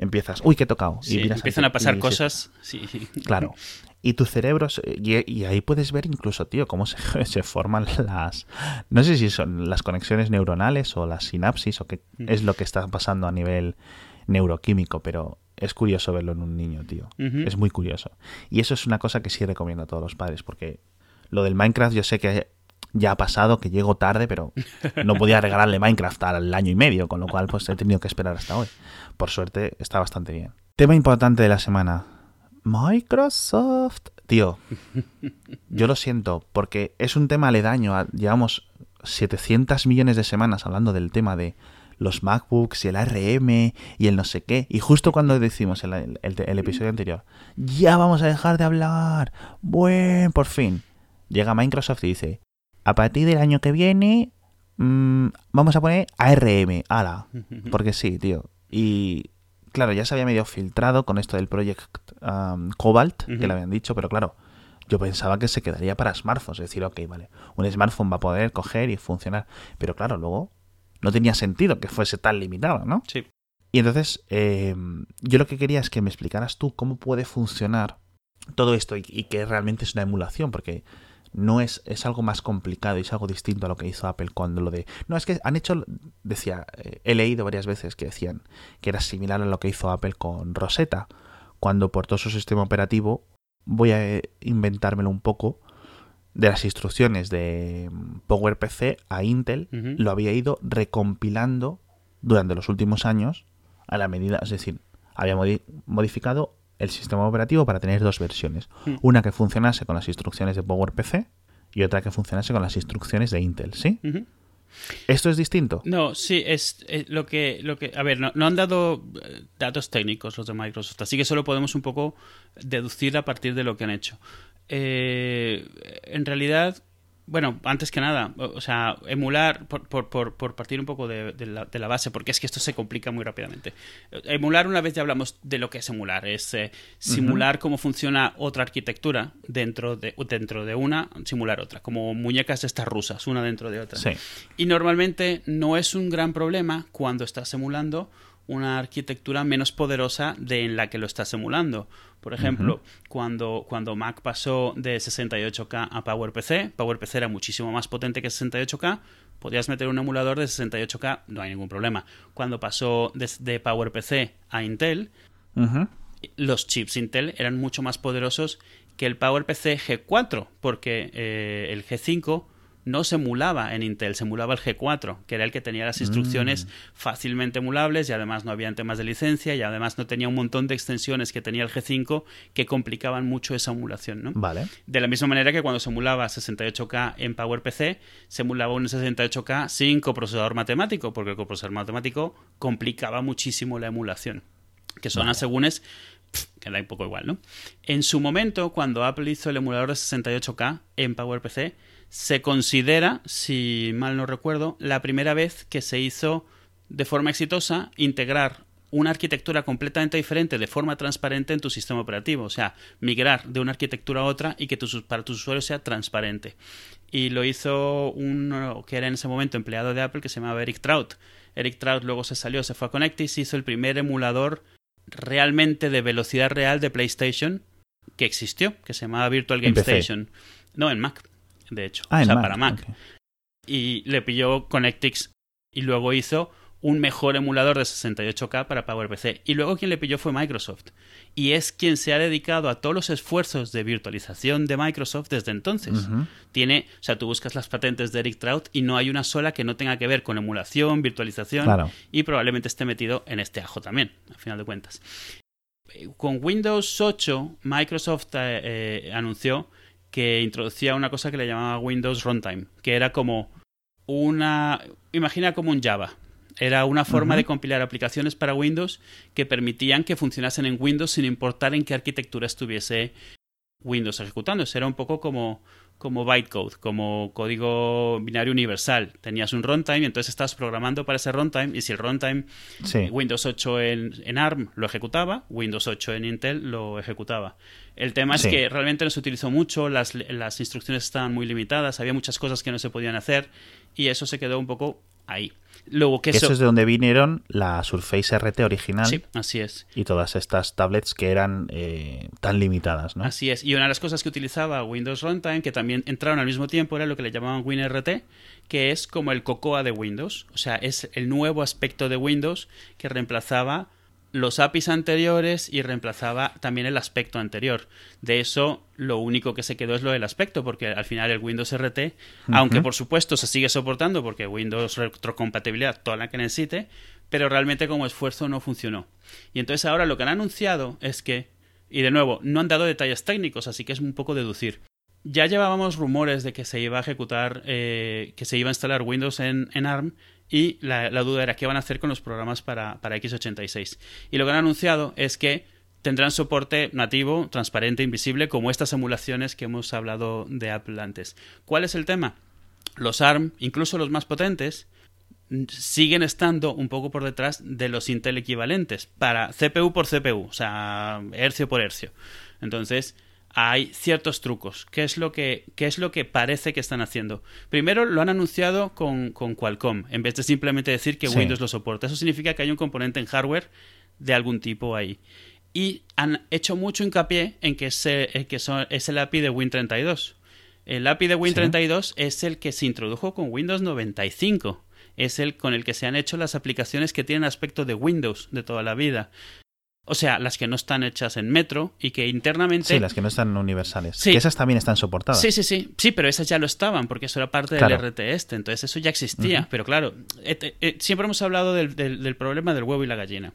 empiezas, uy, ¿qué he tocado? Sí, miras empiezan a pasar y cosas. Sí. <laughs> Claro. Y tu cerebro, y, y ahí puedes ver incluso, tío, cómo se, <laughs> se forman las, no sé si son las conexiones neuronales o las sinapsis o qué Mm. es lo que está pasando a nivel neuroquímico, pero es curioso verlo en un niño, tío. Es muy curioso. Y eso es una cosa que sí recomiendo a todos los padres, porque lo del Minecraft yo sé que ya ha pasado, que llego tarde, pero no podía regalarle Minecraft al año y medio, con lo cual pues he tenido que esperar hasta hoy. Por suerte está bastante bien. Tema importante de la semana. Microsoft. Tío, yo lo siento, porque es un tema aledaño. Llevamos 700 millones de semanas hablando del tema de los MacBooks y el ARM y el no sé qué. Y justo cuando decimos el, el, el episodio anterior, ya vamos a dejar de hablar. Bueno, por fin. Llega Microsoft y dice, a partir del año que viene mmm, vamos a poner ARM. Ala. Porque sí, tío. Y claro, ya se había medio filtrado con esto del Project um, Cobalt, que le habían dicho, pero claro, yo pensaba que se quedaría para smartphones. Es decir, ok, vale, un smartphone va a poder coger y funcionar. Pero claro, luego no tenía sentido que fuese tan limitado, ¿no? Sí. Y entonces, eh, yo lo que quería es que me explicaras tú cómo puede funcionar todo esto y, y que realmente es una emulación, porque no es, es algo más complicado y es algo distinto a lo que hizo Apple cuando lo de... No, es que han hecho, decía, eh, he leído varias veces que decían que era similar a lo que hizo Apple con Rosetta, cuando por todo su sistema operativo voy a inventármelo un poco de las instrucciones de PowerPC a Intel, uh -huh. lo había ido recompilando durante los últimos años a la medida, es decir, había modi modificado el sistema operativo para tener dos versiones. Mm. Una que funcionase con las instrucciones de PowerPC y otra que funcionase con las instrucciones de Intel, ¿sí? Uh -huh. ¿Esto es distinto? No, sí, es, es, lo que... Lo que a ver, no, no, han dado datos técnicos los de Microsoft, así que solo podemos un poco deducir a partir de lo que han hecho. Eh, en realidad, bueno, antes que nada, o sea, emular, por, por, por, por partir un poco de, de, la, de, la, base, porque es que esto se complica muy rápidamente. Emular, una vez ya hablamos de lo que es emular, es eh, simular uh -huh. cómo funciona otra arquitectura dentro de, dentro de una, simular otra, como muñecas estas rusas, una dentro de otra. Sí. Y normalmente no es un gran problema cuando estás emulando una arquitectura menos poderosa de en la que lo estás emulando. Por ejemplo, uh -huh. cuando, cuando Mac pasó de 68K a PowerPC, PowerPC era muchísimo más potente que 68K, podías meter un emulador de 68K, no hay ningún problema. Cuando pasó de, de PowerPC a Intel, uh -huh. los chips Intel eran mucho más poderosos que el PowerPC G4, porque eh, el G5 no se emulaba en Intel, se emulaba el G4, que era el que tenía las instrucciones mm. fácilmente emulables y además no habían temas de licencia y además no tenía un montón de extensiones que tenía el G5 que complicaban mucho esa emulación, ¿no? Vale. De la misma manera que cuando se emulaba 68K en PowerPC, se emulaba un 68K sin coprocesador matemático, porque el coprocesador matemático complicaba muchísimo la emulación. Que son vale. asegúnes que da un poco igual, ¿no? En su momento, cuando Apple hizo el emulador de 68K en PowerPC, se considera, si mal no recuerdo, la primera vez que se hizo de forma exitosa integrar una arquitectura completamente diferente de forma transparente en tu sistema operativo, o sea, migrar de una arquitectura a otra y que tu, para tus usuarios sea transparente. Y lo hizo uno que era en ese momento empleado de Apple que se llamaba Eric Trout. Eric Trout luego se salió, se fue a Connectis, hizo el primer emulador realmente de velocidad real de PlayStation que existió, que se llamaba Virtual Game Station. No, en Mac de hecho, ah, o sea, Mac. para Mac. Okay. Y le pilló Connectix y luego hizo un mejor emulador de 68K para PowerPC. Y luego quien le pilló fue Microsoft. Y es quien se ha dedicado a todos los esfuerzos de virtualización de Microsoft desde entonces. Uh -huh. Tiene, o sea, tú buscas las patentes de Eric Trout y no hay una sola que no tenga que ver con emulación, virtualización claro. y probablemente esté metido en este ajo también, al final de cuentas. Con Windows 8, Microsoft eh, eh, anunció que introducía una cosa que le llamaba Windows Runtime, que era como una... Imagina como un Java. Era una forma uh -huh. de compilar aplicaciones para Windows que permitían que funcionasen en Windows sin importar en qué arquitectura estuviese Windows ejecutándose. Era un poco como, como bytecode, como código binario universal. Tenías un runtime y entonces estabas programando para ese runtime y si el runtime sí. Windows 8 en, en, ARM lo ejecutaba, Windows 8 en Intel lo ejecutaba. El tema es sí. que realmente no se utilizó mucho, las, las instrucciones estaban muy limitadas, había muchas cosas que no se podían hacer y eso se quedó un poco ahí. Luego, que eso... eso es de donde vinieron la Surface RT original. Sí, así es. Y todas estas tablets que eran eh, tan limitadas, ¿no? Así es. Y una de las cosas que utilizaba Windows Runtime, que también entraron al mismo tiempo, era lo que le llamaban WinRT, que es como el Cocoa de Windows. O sea, es el nuevo aspecto de Windows que reemplazaba los APIs anteriores y reemplazaba también el aspecto anterior. De eso, lo único que se quedó es lo del aspecto, porque al final el Windows RT, uh -huh. aunque por supuesto se sigue soportando, porque Windows retrocompatibilidad toda la que necesite, pero realmente como esfuerzo no funcionó. Y entonces ahora lo que han anunciado es que, y de nuevo, no han dado detalles técnicos, así que es un poco deducir, ya llevábamos rumores de que se iba a ejecutar, eh, que se iba a instalar Windows en, en ARM y la, duda era qué van a hacer con los programas para, para x86. Y lo que han anunciado es que tendrán soporte nativo, transparente, invisible, como estas emulaciones que hemos hablado de Apple antes. ¿Cuál es el tema? Los ARM, incluso los más potentes, siguen estando un poco por detrás de los Intel equivalentes para CPU por CPU, o sea, hercio por hercio. Entonces, hay ciertos trucos. ¿Qué es lo que, qué es lo que parece que están haciendo? Primero lo han anunciado con, con Qualcomm, en vez de simplemente decir que Windows lo soporta. Eso significa que hay un componente en hardware de algún tipo ahí. Y han hecho mucho hincapié en que, que es el API de Win32. El API de Win32 es el que se introdujo con Windows 95 es el con el que se han hecho las aplicaciones que tienen aspecto de Windows de toda la vida. O sea, las que no están hechas en Metro y que internamente. Sí, las que no están universales. Sí. Que esas también están soportadas. Sí, sí, sí. Sí, pero esas ya lo estaban, porque eso era parte del RT este. Entonces, eso ya existía. Pero claro, eh, eh, siempre hemos hablado del, problema del huevo y la gallina.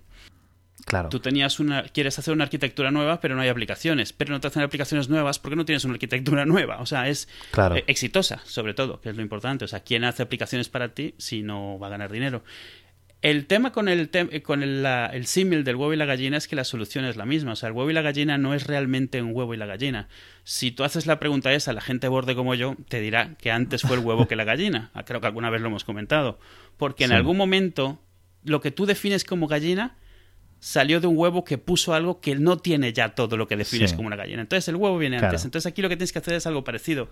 Claro. Tú tenías una, quieres hacer una arquitectura nueva, pero no hay aplicaciones. Pero no te hacen aplicaciones nuevas porque no tienes una arquitectura <laughs> nueva. O sea, es claro. Eh, exitosa, sobre todo, que es lo importante. O sea, ¿quién hace aplicaciones para ti si no va a ganar dinero? El tema con el, con el, el símil del huevo y la gallina es que la solución es la misma. O sea, el huevo y la gallina no es realmente un huevo y la gallina. Si tú haces la pregunta esa, la gente borde como yo te dirá que antes fue el huevo que la gallina. Ah, creo que alguna vez lo hemos comentado. Porque en algún momento lo que tú defines como gallina salió de un huevo que puso algo que no tiene ya todo lo que defines como una gallina. Entonces el huevo viene antes. Entonces aquí lo que tienes que hacer es algo parecido.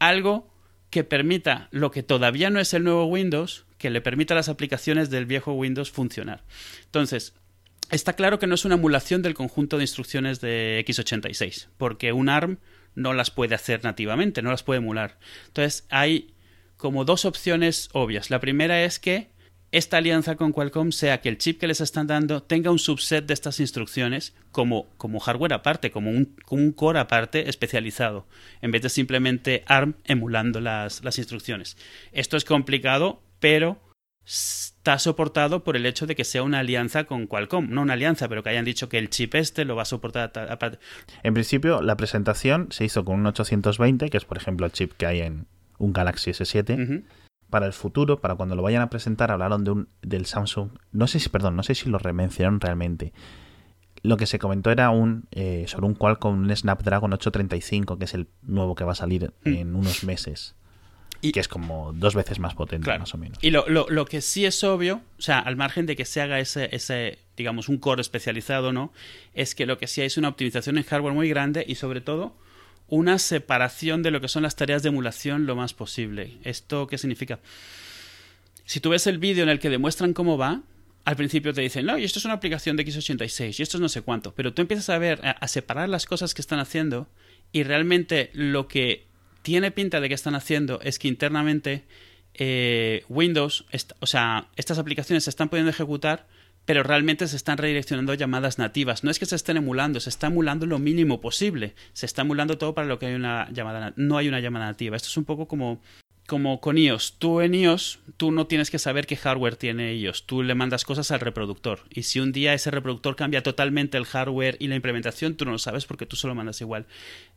Algo que permita lo que todavía no es el nuevo Windows, que le permita a las aplicaciones del viejo Windows funcionar. Entonces, está claro que no es una emulación del conjunto de instrucciones de x86, porque un ARM no las puede hacer nativamente, no las puede emular. Entonces, hay como dos opciones obvias. La primera es que esta alianza con Qualcomm sea que el chip que les están dando tenga un subset de estas instrucciones como, como hardware aparte, como un, un, core aparte especializado, en vez de simplemente ARM emulando las, las instrucciones. Esto es complicado pero está soportado por el hecho de que sea una alianza con Qualcomm. No una alianza, pero que hayan dicho que el chip este lo va a soportar. En principio, la presentación se hizo con un 820, que es por ejemplo el chip que hay en un Galaxy S7. Para el futuro, para cuando lo vayan a presentar, hablaron de un, del Samsung. No sé si, perdón, no sé si lo remencionaron realmente. Lo que se comentó era un eh, sobre un Qualcomm, un Snapdragon 835, que es el nuevo que va a salir mm. en unos meses. Y, que es como dos veces más potente, más o menos. Y lo, lo, lo, que sí es obvio, o sea, al margen de que se haga ese, ese, digamos, un core especializado, ¿no? Es que lo que sí hay es una optimización en hardware muy grande y sobre todo una separación de lo que son las tareas de emulación lo más posible. ¿Esto qué significa? Si tú ves el vídeo en el que demuestran cómo va, al principio te dicen, no, y esto es una aplicación de x86, y esto es no sé cuánto, pero tú empiezas a ver, a separar las cosas que están haciendo y realmente lo que tiene pinta de que están haciendo es que internamente eh, Windows, o sea, estas aplicaciones se están pudiendo ejecutar, pero realmente se están redireccionando llamadas nativas. No es que se estén emulando, se está emulando lo mínimo posible. Se está emulando todo para lo que hay una llamada, no hay una llamada nativa. Esto es un poco como como con iOS, tú en iOS, tú no tienes que saber qué hardware tiene iOS, tú le mandas cosas al reproductor. Y si un día ese reproductor cambia totalmente el hardware y la implementación, tú no lo sabes porque tú solo mandas igual.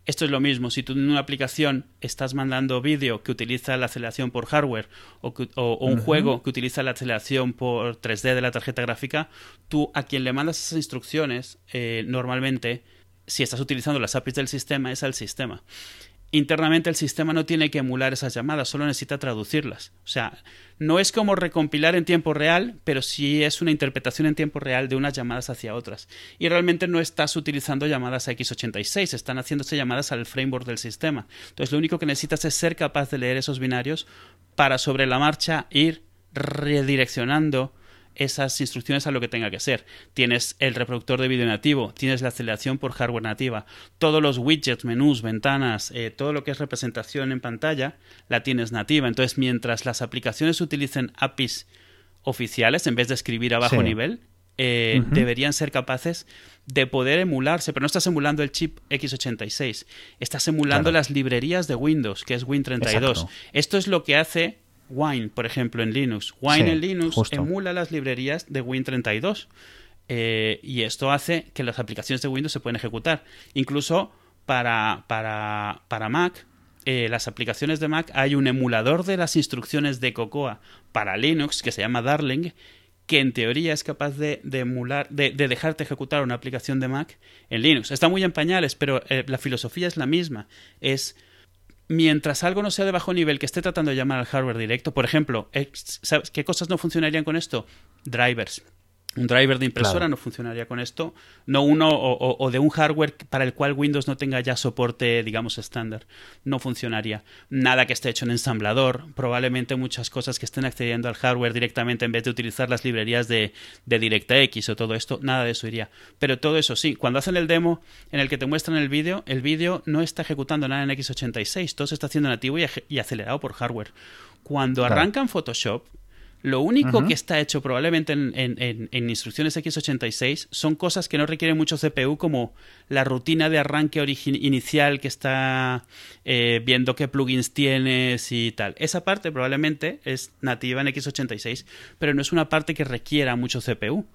Esto es lo mismo, si tú en una aplicación estás mandando vídeo que utiliza la aceleración por hardware o, un juego que utiliza la aceleración por 3D de la tarjeta gráfica, tú a quien le mandas esas instrucciones, eh, normalmente, si estás utilizando las APIs del sistema, es al sistema internamente el sistema no tiene que emular esas llamadas, solo necesita traducirlas. O sea, no es como recompilar en tiempo real, pero sí es una interpretación en tiempo real de unas llamadas hacia otras. Y realmente no estás utilizando llamadas a x86, están haciéndose llamadas al framework del sistema. Entonces lo único que necesitas es ser capaz de leer esos binarios para sobre la marcha ir redireccionando esas instrucciones a lo que tenga que ser. Tienes el reproductor de vídeo nativo, tienes la aceleración por hardware nativa, todos los widgets, menús, ventanas, eh, todo lo que es representación en pantalla, la tienes nativa. Entonces, mientras las aplicaciones utilicen APIs oficiales en vez de escribir a bajo nivel, eh, deberían ser capaces de poder emularse, pero no estás emulando el chip x86, estás emulando las librerías de Windows, que es Win32. Esto es lo que hace Wine, por ejemplo, en Linux. Wine en Linux emula las librerías de Win32. Eh, y esto hace que las aplicaciones de Windows se puedan ejecutar. Incluso para, para, para Mac, eh, las aplicaciones de Mac, hay un emulador de las instrucciones de Cocoa para Linux que se llama Darling, que en teoría es capaz de, emular, de, dejarte ejecutar una aplicación de Mac en Linux. Está muy en pañales, pero eh, la filosofía es la misma. Es mientras algo no sea de bajo nivel que esté tratando de llamar al hardware directo, por ejemplo, ¿sabes qué cosas no funcionarían con esto? Drivers. Un driver de impresora no funcionaría con esto, no uno o, de un hardware para el cual Windows no tenga ya soporte, digamos, estándar. No funcionaría. Nada que esté hecho en ensamblador, probablemente muchas cosas que estén accediendo al hardware directamente en vez de utilizar las librerías de, de DirectX o todo esto, nada de eso iría. Pero todo eso sí, cuando hacen el demo en el que te muestran el vídeo, el vídeo no está ejecutando nada en x86, todo se está haciendo nativo y, acelerado por hardware. Cuando arrancan Photoshop, lo único que está hecho probablemente en, instrucciones x86 son cosas que no requieren mucho CPU, como la rutina de arranque inicial que está eh, viendo qué plugins tienes y tal. Esa parte probablemente es nativa en x86, pero no es una parte que requiera mucho CPU.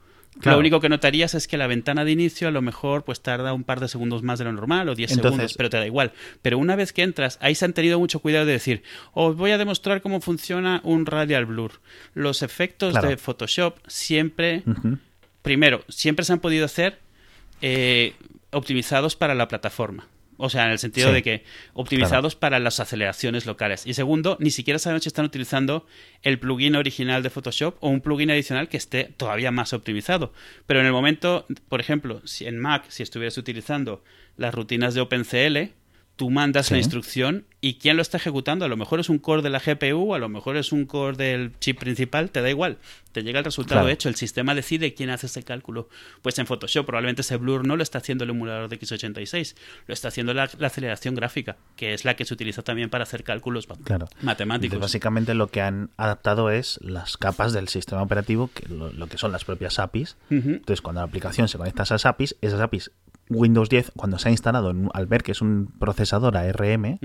Lo único que notarías es que la ventana de inicio a lo mejor pues tarda un par de segundos más de lo normal o 10 segundos, pero te da igual. Pero una vez que entras, ahí se han tenido mucho cuidado de decir, os voy a demostrar cómo funciona un radial blur. Los efectos de Photoshop siempre, primero, siempre se han podido hacer eh, optimizados para la plataforma. O sea, en el sentido de que optimizados para las aceleraciones locales. Y segundo, ni siquiera sabemos si están utilizando el plugin original de Photoshop o un plugin adicional que esté todavía más optimizado. Pero en el momento, por ejemplo, si en Mac, si estuvieras utilizando las rutinas de OpenCL, tú mandas la instrucción y quién lo está ejecutando. A lo mejor es un core de la GPU, a lo mejor es un core del chip principal, te da igual. Te llega el resultado hecho, el sistema decide quién hace ese cálculo. Pues en Photoshop probablemente ese blur no lo está haciendo el emulador de x86, lo está haciendo la, aceleración gráfica, que es la que se utiliza también para hacer cálculos matemáticos. básicamente lo que han adaptado es las capas del sistema operativo, que lo, que son las propias APIs. Entonces cuando la aplicación se conecta a esas APIs, esas APIs Windows 10, cuando se ha instalado, al ver que es un procesador ARM,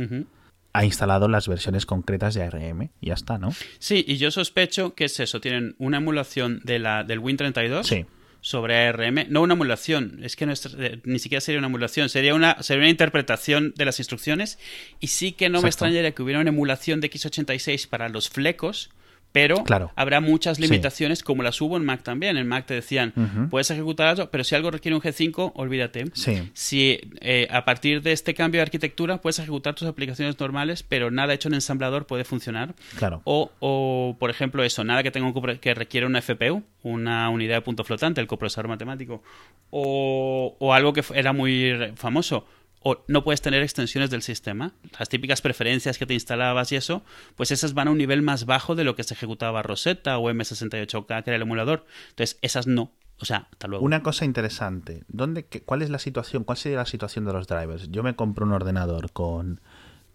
ha instalado las versiones concretas de ARM y ya está, ¿no? Sí, y yo sospecho que es eso. Tienen una emulación de la, del Win32 sobre ARM. No una emulación, es que no eh, ni siquiera sería una emulación, sería una, sería una interpretación de las instrucciones. Y sí que no me extrañaría que hubiera una emulación de x86 para los flecos pero habrá muchas limitaciones como las hubo en Mac también. En Mac te decían, puedes ejecutar algo, pero si algo requiere un G5, olvídate. Si eh, a partir de este cambio de arquitectura puedes ejecutar tus aplicaciones normales, pero nada hecho en ensamblador puede funcionar. Claro. O, por ejemplo, eso, nada que tenga que requiere una FPU, una unidad de punto flotante, el coprocesador matemático. O, o algo que era muy famoso, o no puedes tener extensiones del sistema. Las típicas preferencias que te instalabas y eso, pues esas van a un nivel más bajo de lo que se ejecutaba Rosetta o M68K, que era el emulador. Entonces, esas no. O sea, hasta luego. Una cosa interesante. ¿Dónde, ¿Cuál es la situación? ¿Cuál sería la situación de los drivers? Yo me compro un ordenador con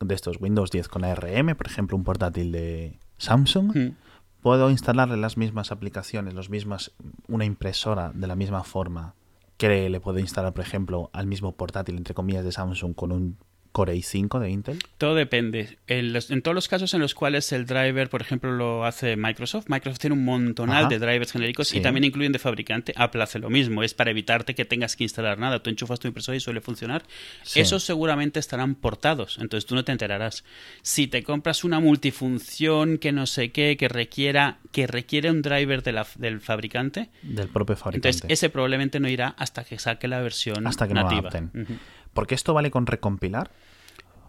de estos Windows 10 con ARM, por ejemplo, un portátil de Samsung. Hmm. Puedo instalarle las mismas aplicaciones, los mismas, una impresora de la misma forma que le puedo instalar, por ejemplo, al mismo portátil, entre comillas, de Samsung con un Core i5 de Intel? Todo depende. En, todos los casos en los cuales el driver, por ejemplo, lo hace Microsoft, Microsoft tiene un montonal de drivers genéricos y también incluyen de fabricante. Apple hace lo mismo. Es para evitarte que tengas que instalar nada. Tú enchufas tu impresora y suele funcionar. Esos seguramente estarán portados, entonces tú no te enterarás. Si te compras una multifunción que no sé qué, que requiera que requiere un driver del fabricante, del propio fabricante. Entonces ese probablemente no irá hasta que saque la versión hasta que nativa. No porque esto vale con recompilar.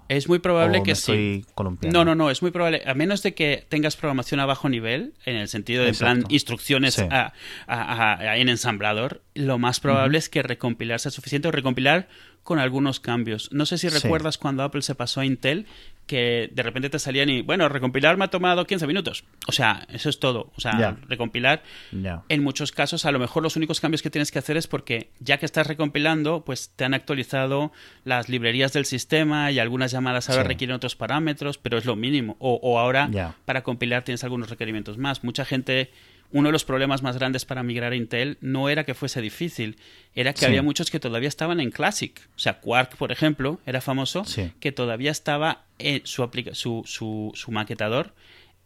Es muy probable que sí. No, no, no, es muy probable. A menos de que tengas programación a bajo nivel, en el sentido de plan instrucciones en ensamblador, lo más probable es que recompilar sea suficiente o recompilar con algunos cambios. No sé si recuerdas cuando Apple se pasó a Intel que de repente te salían y, bueno, recompilar me ha tomado 15 minutos. O sea, eso es todo. O sea, recompilar, en muchos casos, a lo mejor los únicos cambios que tienes que hacer es porque ya que estás recompilando, pues te han actualizado las librerías del sistema y algunas llamadas ahora requieren otros parámetros, pero es lo mínimo. O, o ahora, para compilar tienes algunos requerimientos más. Mucha gente uno de los problemas más grandes para migrar a Intel no era que fuese difícil, era que había muchos que todavía estaban en Classic. O sea, Quark, por ejemplo, era famoso, que todavía estaba en su, su, su, maquetador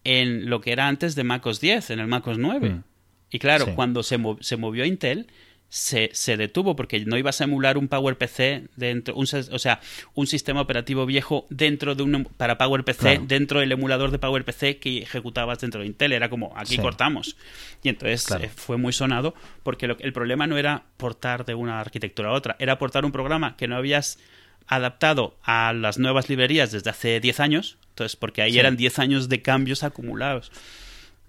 en lo que era antes de MacOS 10, en el MacOS 9. Mm. Y claro, cuando se, se movió a Intel, se, se, detuvo porque no ibas a emular un PowerPC dentro, un, o sea, un sistema operativo viejo dentro de un para PowerPC claro. dentro del emulador de PowerPC que ejecutabas dentro de Intel. Era como aquí sí. cortamos. Y entonces claro. eh, fue muy sonado porque lo, el problema no era portar de una arquitectura a otra, era portar un programa que no habías adaptado a las nuevas librerías desde hace 10 años. Entonces, porque ahí sí. eran 10 años de cambios acumulados.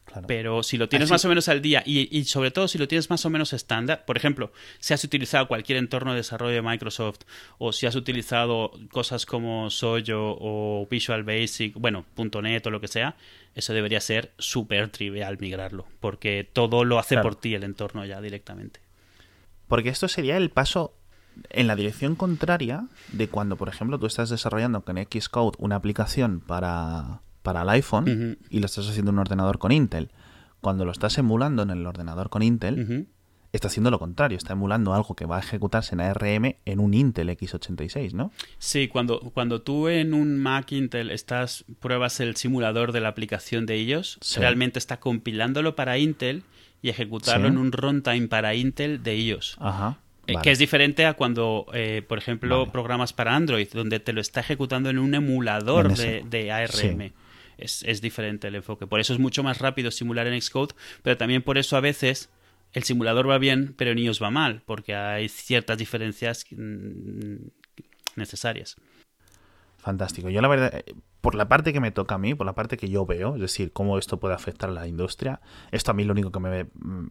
Claro. Pero si lo tienes Así... más o menos al día y, y, sobre todo si lo tienes más o menos estándar, por ejemplo, si has utilizado cualquier entorno de desarrollo de Microsoft o si has utilizado cosas como Soyo o Visual Basic, bueno, .NET o lo que sea, eso debería ser súper trivial migrarlo, porque todo lo hace claro. por ti el entorno ya directamente. Porque esto sería el paso en la dirección contraria de cuando, por ejemplo, tú estás desarrollando con Xcode una aplicación para para el iPhone uh -huh. y lo estás haciendo en un ordenador con Intel. Cuando lo estás emulando en el ordenador con Intel, uh -huh. está haciendo lo contrario, está emulando algo que va a ejecutarse en ARM en un Intel x86, ¿no? Sí, cuando, cuando tú en un Mac Intel estás pruebas el simulador de la aplicación de ellos, sí. realmente está compilándolo para Intel y ejecutarlo sí. en un runtime para Intel de ellos. Ajá. Eh, vale. Que es diferente a cuando, eh, por ejemplo, vale. programas para Android, donde te lo está ejecutando en un emulador en de, de, ARM. Sí es, es, diferente el enfoque. Por eso es mucho más rápido simular en Xcode, pero también por eso a veces el simulador va bien, pero en iOS va mal, porque hay ciertas diferencias mm, necesarias. Fantástico. Yo la verdad, eh, por la parte que me toca a mí, por la parte que yo veo, es decir, cómo esto puede afectar a la industria, esto a mí lo único que me, mm,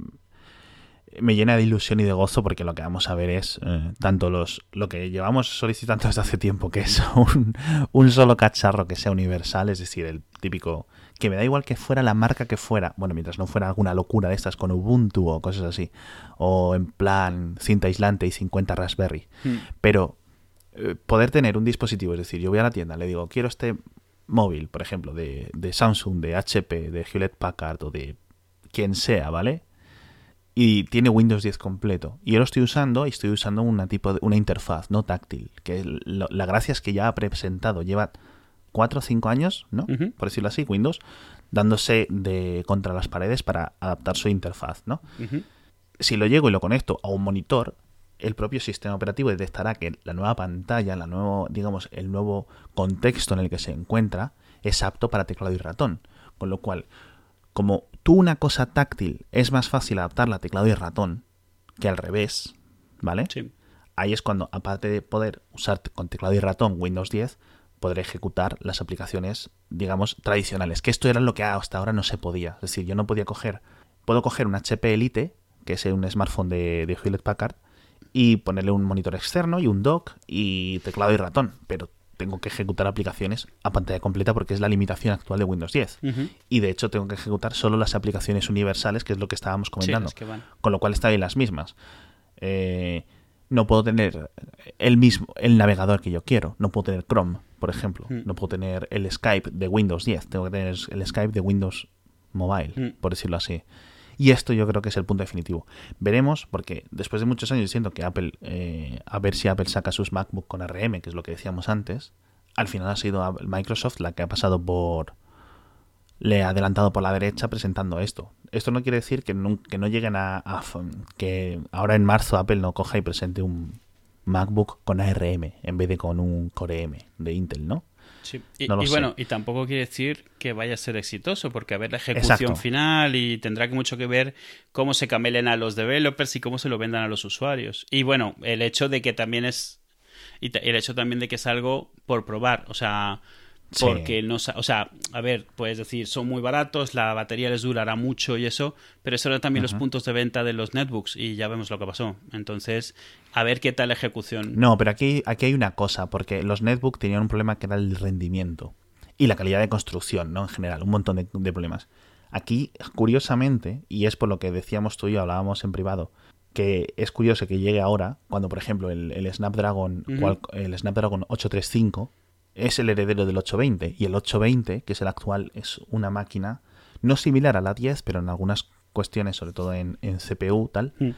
me llena de ilusión y de gozo porque lo que vamos a ver es eh, tanto los lo que llevamos solicitando desde hace tiempo, que es <laughs> un, un, solo cacharro que sea universal, es decir, el típico que me da igual que fuera la marca que fuera, bueno, mientras no fuera alguna locura de estas con Ubuntu o cosas así, o en plan cinta aislante y 50 Raspberry, mm. pero eh, poder tener un dispositivo, es decir, yo voy a la tienda, le digo, quiero este móvil, por ejemplo, de, de Samsung, de HP, de Hewlett Packard o de quien sea, ¿vale? Y tiene Windows 10 completo. Y yo lo estoy usando y estoy usando una tipo de, una interfaz no táctil, que lo, la gracia es que ya ha presentado, lleva 4 o 5 años, ¿no? Uh -huh. Por decirlo así, Windows, dándose de contra las paredes para adaptar su interfaz, ¿no? Uh -huh. Si lo llego y lo conecto a un monitor, el propio sistema operativo detectará que la nueva pantalla, la nuevo, digamos, el nuevo contexto en el que se encuentra es apto para teclado y ratón. Con lo cual, como tú una cosa táctil es más fácil adaptarla a teclado y ratón que al revés, ¿vale? Sí. Ahí es cuando, aparte de poder usar con teclado y ratón Windows 10, podré ejecutar las aplicaciones, digamos, tradicionales. Que esto era lo que hasta ahora no se podía. Es decir, yo no podía coger, puedo coger un HP Elite, que es un smartphone de, de Hewlett Packard, y ponerle un monitor externo y un dock y teclado y ratón, pero tengo que ejecutar aplicaciones a pantalla completa porque es la limitación actual de Windows 10. Uh -huh. Y de hecho tengo que ejecutar solo las aplicaciones universales, que es lo que estábamos comentando. Sí, que Con lo cual están ahí las mismas. Eh, no puedo tener el mismo el navegador que yo quiero. No puedo tener Chrome, por ejemplo. Uh -huh. No puedo tener el Skype de Windows 10. Tengo que tener el Skype de Windows Mobile, uh -huh. por decirlo así. Y esto yo creo que es el punto definitivo. Veremos, porque después de muchos años diciendo que Apple, eh, a ver si Apple saca sus MacBook con RM, que es lo que decíamos antes, al final ha sido Microsoft la que ha pasado por... le ha adelantado por la derecha presentando esto. Esto no quiere decir que no, que no lleguen a, a, que ahora en marzo Apple no coja y presente un MacBook con ARM en vez de con un Core M de Intel, ¿no? Sí. Y, no y bueno, y tampoco quiere decir que vaya a ser exitoso, porque a ver la ejecución Exacto. final y tendrá mucho que ver cómo se camelen a los developers y cómo se lo vendan a los usuarios. Y bueno, el hecho de que también es. Y el hecho también de que es algo por probar. O sea, porque sí. no o sea a ver puedes decir son muy baratos la batería les durará mucho y eso pero eso eran también uh -huh. los puntos de venta de los netbooks y ya vemos lo que pasó entonces a ver qué tal la ejecución no pero aquí aquí hay una cosa porque los netbooks tenían un problema que era el rendimiento y la calidad de construcción no en general un montón de, de problemas aquí curiosamente y es por lo que decíamos tú y yo hablábamos en privado que es curioso que llegue ahora cuando por ejemplo el, el Snapdragon uh -huh. el Snapdragon 835 es el heredero del 820 y el 820, que es el actual, es una máquina no similar a la 10, pero en algunas cuestiones, sobre todo en, en CPU tal, mm.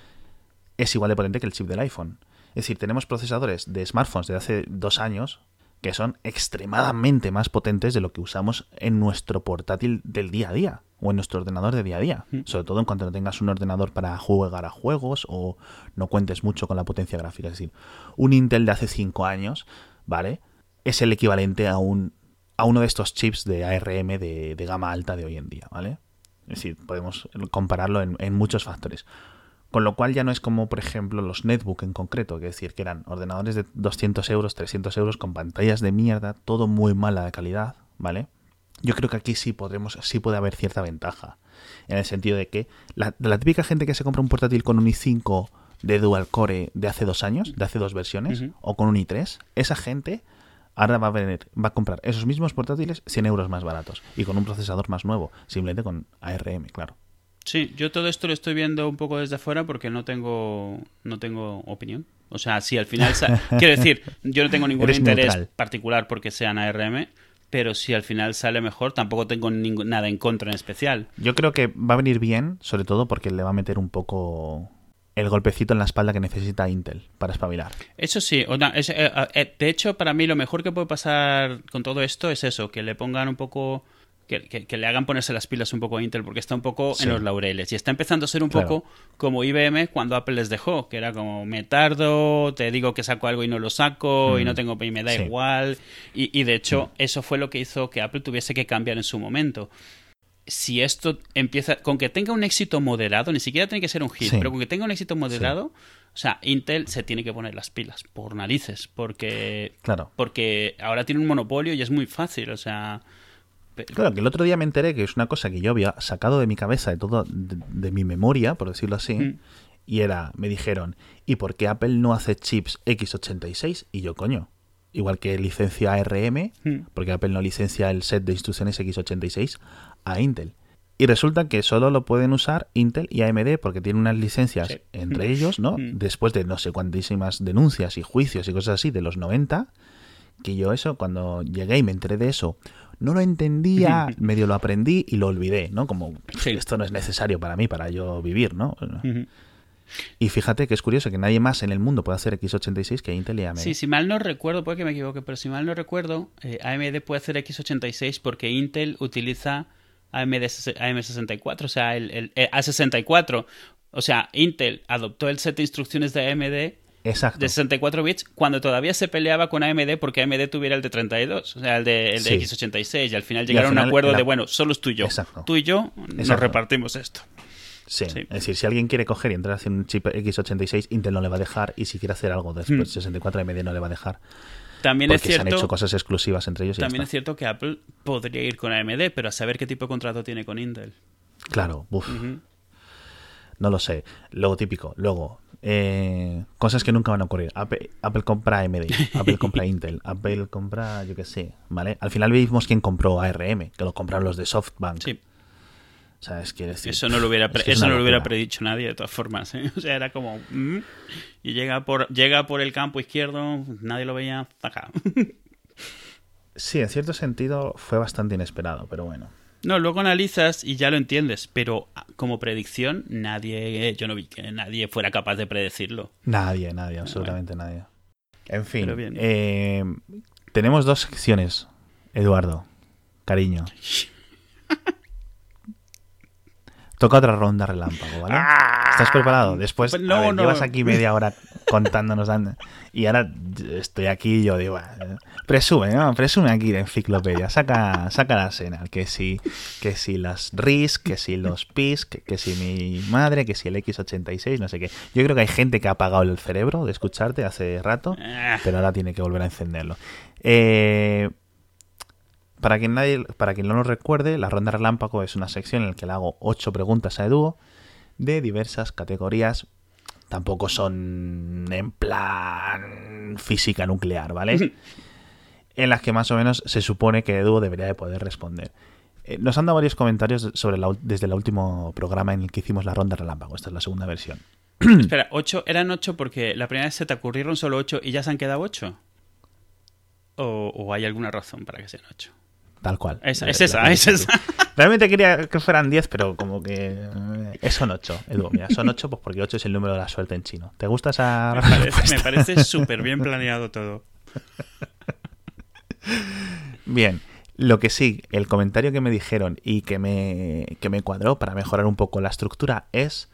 es igual de potente que el chip del iPhone. Es decir, tenemos procesadores de smartphones de hace dos años que son extremadamente más potentes de lo que usamos en nuestro portátil del día a día o en nuestro ordenador de día a día. Mm. Sobre todo en cuanto no tengas un ordenador para jugar a juegos o no cuentes mucho con la potencia gráfica. Es decir, un Intel de hace 5 años, ¿vale? Es el equivalente a un a uno de estos chips de ARM de, de gama alta de hoy en día, ¿vale? Es decir, podemos compararlo en, en muchos factores. Con lo cual ya no es como, por ejemplo, los netbook en concreto, que es decir, que eran ordenadores de 200 euros, 300 euros, con pantallas de mierda, todo muy mala de calidad, ¿vale? Yo creo que aquí sí podremos, sí puede haber cierta ventaja. En el sentido de que la, la típica gente que se compra un portátil con un i5 de dual core de hace dos años, de hace dos versiones, o con un i3, esa gente ahora va a, venir, va a comprar esos mismos portátiles 100 euros más baratos y con un procesador más nuevo, simplemente con ARM, claro. Sí, yo todo esto lo estoy viendo un poco desde fuera porque no tengo, no tengo opinión. O sea, si al final... <laughs> Quiero decir, yo no tengo ningún Eres interés neutral. particular porque sean ARM, pero si al final sale mejor, tampoco tengo nada en contra en especial. Yo creo que va a venir bien, sobre todo porque le va a meter un poco el golpecito en la espalda que necesita Intel para espabilar. Eso sí, o na- es- eh, eh, de hecho, para mí lo mejor que puede pasar con todo esto es eso, que le pongan un poco... Que, que- que le hagan ponerse las pilas un poco a Intel porque está un poco Sí. en los laureles y está empezando a ser un Claro. poco como IBM cuando Apple les dejó, que era como me tardo, te digo que saco algo y no lo saco y Mm. no tengo y me da Sí. igual y, y de hecho eso fue lo que hizo que Apple tuviese que cambiar en su momento. Si esto empieza con que tenga un éxito moderado, ni siquiera tiene que ser un hit, Sí. pero con que tenga un éxito moderado, o sea, Intel se tiene que poner las pilas por narices, porque Claro. porque ahora tiene un monopolio y es muy fácil, o sea, Claro, que el otro día me enteré que es una cosa que yo había sacado de mi cabeza, de todo, de, de mi memoria, por decirlo así, Mm. y era, me dijeron, ¿y por qué Apple no hace chips x86? Y yo, coño, igual que licencia ARM, Mm. porque Apple no licencia el set de instrucciones x86 a Intel. Y resulta que solo lo pueden usar Intel y AMD porque tienen unas licencias Sí. entre ellos, ¿no? Mm. Después de no sé cuantísimas denuncias y juicios y cosas así de los 90, que yo eso, cuando llegué y me enteré de eso, no lo entendía, <laughs> medio lo aprendí y lo olvidé, ¿no? Como Sí. esto no es necesario para mí, para yo vivir, ¿no? Y fíjate que es curioso que nadie más en el mundo puede hacer x86 que Intel y AMD. Sí, si mal no recuerdo, puede que me equivoque, pero si mal no recuerdo, eh, AMD puede hacer x86 porque Intel utiliza AMD, ses- AM64, o sea, el, el- eh, A64. O sea, Intel adoptó el set de instrucciones de AMD Exacto. de 64 bits cuando todavía se peleaba con AMD porque AMD tuviera el de 32, o sea, el de, el de Sí. x86 y al final al llegaron a un acuerdo la- de, bueno, solo es tú y yo. Exacto. Tú y yo nos repartimos esto. Sí. Sí. Es decir, si alguien quiere coger y entrar hacia un chip x86, Intel no le va a dejar. Y si quiere hacer algo después de 64 AMD no le va a dejar. También Porque es se han hecho cierto, cosas exclusivas entre ellos y también es cierto que Apple podría ir con AMD, pero a saber qué tipo de contrato tiene con Intel. Claro, uf, Ujú. no lo sé. Luego típico. Luego, eh, cosas que nunca van a ocurrir. Apple, Apple compra AMD, Apple compra <laughs> Intel, Apple compra, yo qué sé, ¿vale? Al final vimos quién compró ARM, que lo compraron los de SoftBank. Sí, Decir, eso no lo hubiera, es que eso no lo hubiera predicho nadie de todas formas. ¿eh? <laughs> O sea, era como... mm, y llega por, llega por el campo izquierdo, nadie lo veía, taca. <laughs> Sí, en cierto sentido fue bastante inesperado, pero bueno. No, luego analizas y ya lo entiendes, pero ah, como predicción, nadie, yo no vi que nadie fuera capaz de predecirlo. Nadie, nadie, absolutamente nadie. En fin, bien. eh, tenemos dos secciones, Eduardo, cariño. <laughs> Toca otra ronda relámpago, ¿vale? ¿Estás preparado? Después, a no, ver, no. llevas aquí media hora <laughs> contándonos y ahora estoy aquí y yo digo, "Ah, presume, ¿no? Presume aquí de enciclopedia, saca, saca la escena, que si, que si las RIS, que si los PIS, que, que si mi madre, que si el X86, no sé qué. Yo creo que hay gente que ha apagado el cerebro de escucharte hace rato, Ah, pero ahora tiene que volver a encenderlo. Eh, para quien, nadie, para quien no lo recuerde, la ronda relámpago es una sección en la que le hago ocho preguntas a Edu de diversas categorías. Tampoco son en plan física nuclear, ¿vale? <laughs> en las que más o menos se supone que Edu debería de poder responder. Eh, nos han dado varios comentarios sobre la, desde el último programa en el que hicimos la ronda relámpago. Esta es la segunda versión. <clears throat> espera, ocho, eran ocho porque la primera vez se te ocurrieron solo ocho y ya se han quedado ocho. ¿O, o hay alguna razón para que sean ocho? Tal cual. Es, Eh, es esa, es esa. <laughs> Realmente quería que fueran 10, pero como que eh, son 8. Edu, mira, son 8 pues porque 8 es el número de la suerte en chino. ¿Te gusta esa Me parece, respuesta? me <laughs> parece súper bien planeado todo. Bien, lo que sí, el comentario que me dijeron y que me, que me cuadró para mejorar un poco la estructura es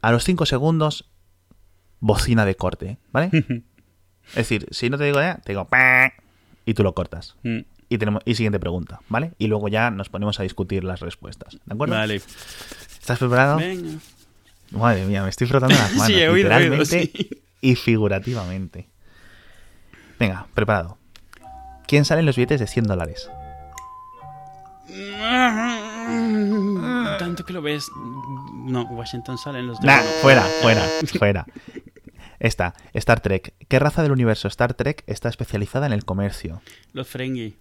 a los 5 segundos bocina de corte, ¿vale? <laughs> es decir, si no te digo ya, te digo y tú lo cortas. Y tenemos y siguiente pregunta, ¿vale? Y luego ya nos ponemos a discutir las respuestas, ¿de acuerdo? Vale. ¿Estás preparado? Venga. Madre mía, me estoy frotando las <laughs> manos, Sí, he oído, he oído, literalmente sí. y figurativamente. Venga, preparado. ¿Quién sale en los billetes de 100 dólares? Tanto que lo ves. No, Washington sale en los Nah, fuera, fuera, <laughs> fuera. Esta, Star Trek. ¿Qué raza del universo Star Trek está especializada en el comercio? Los Ferengi.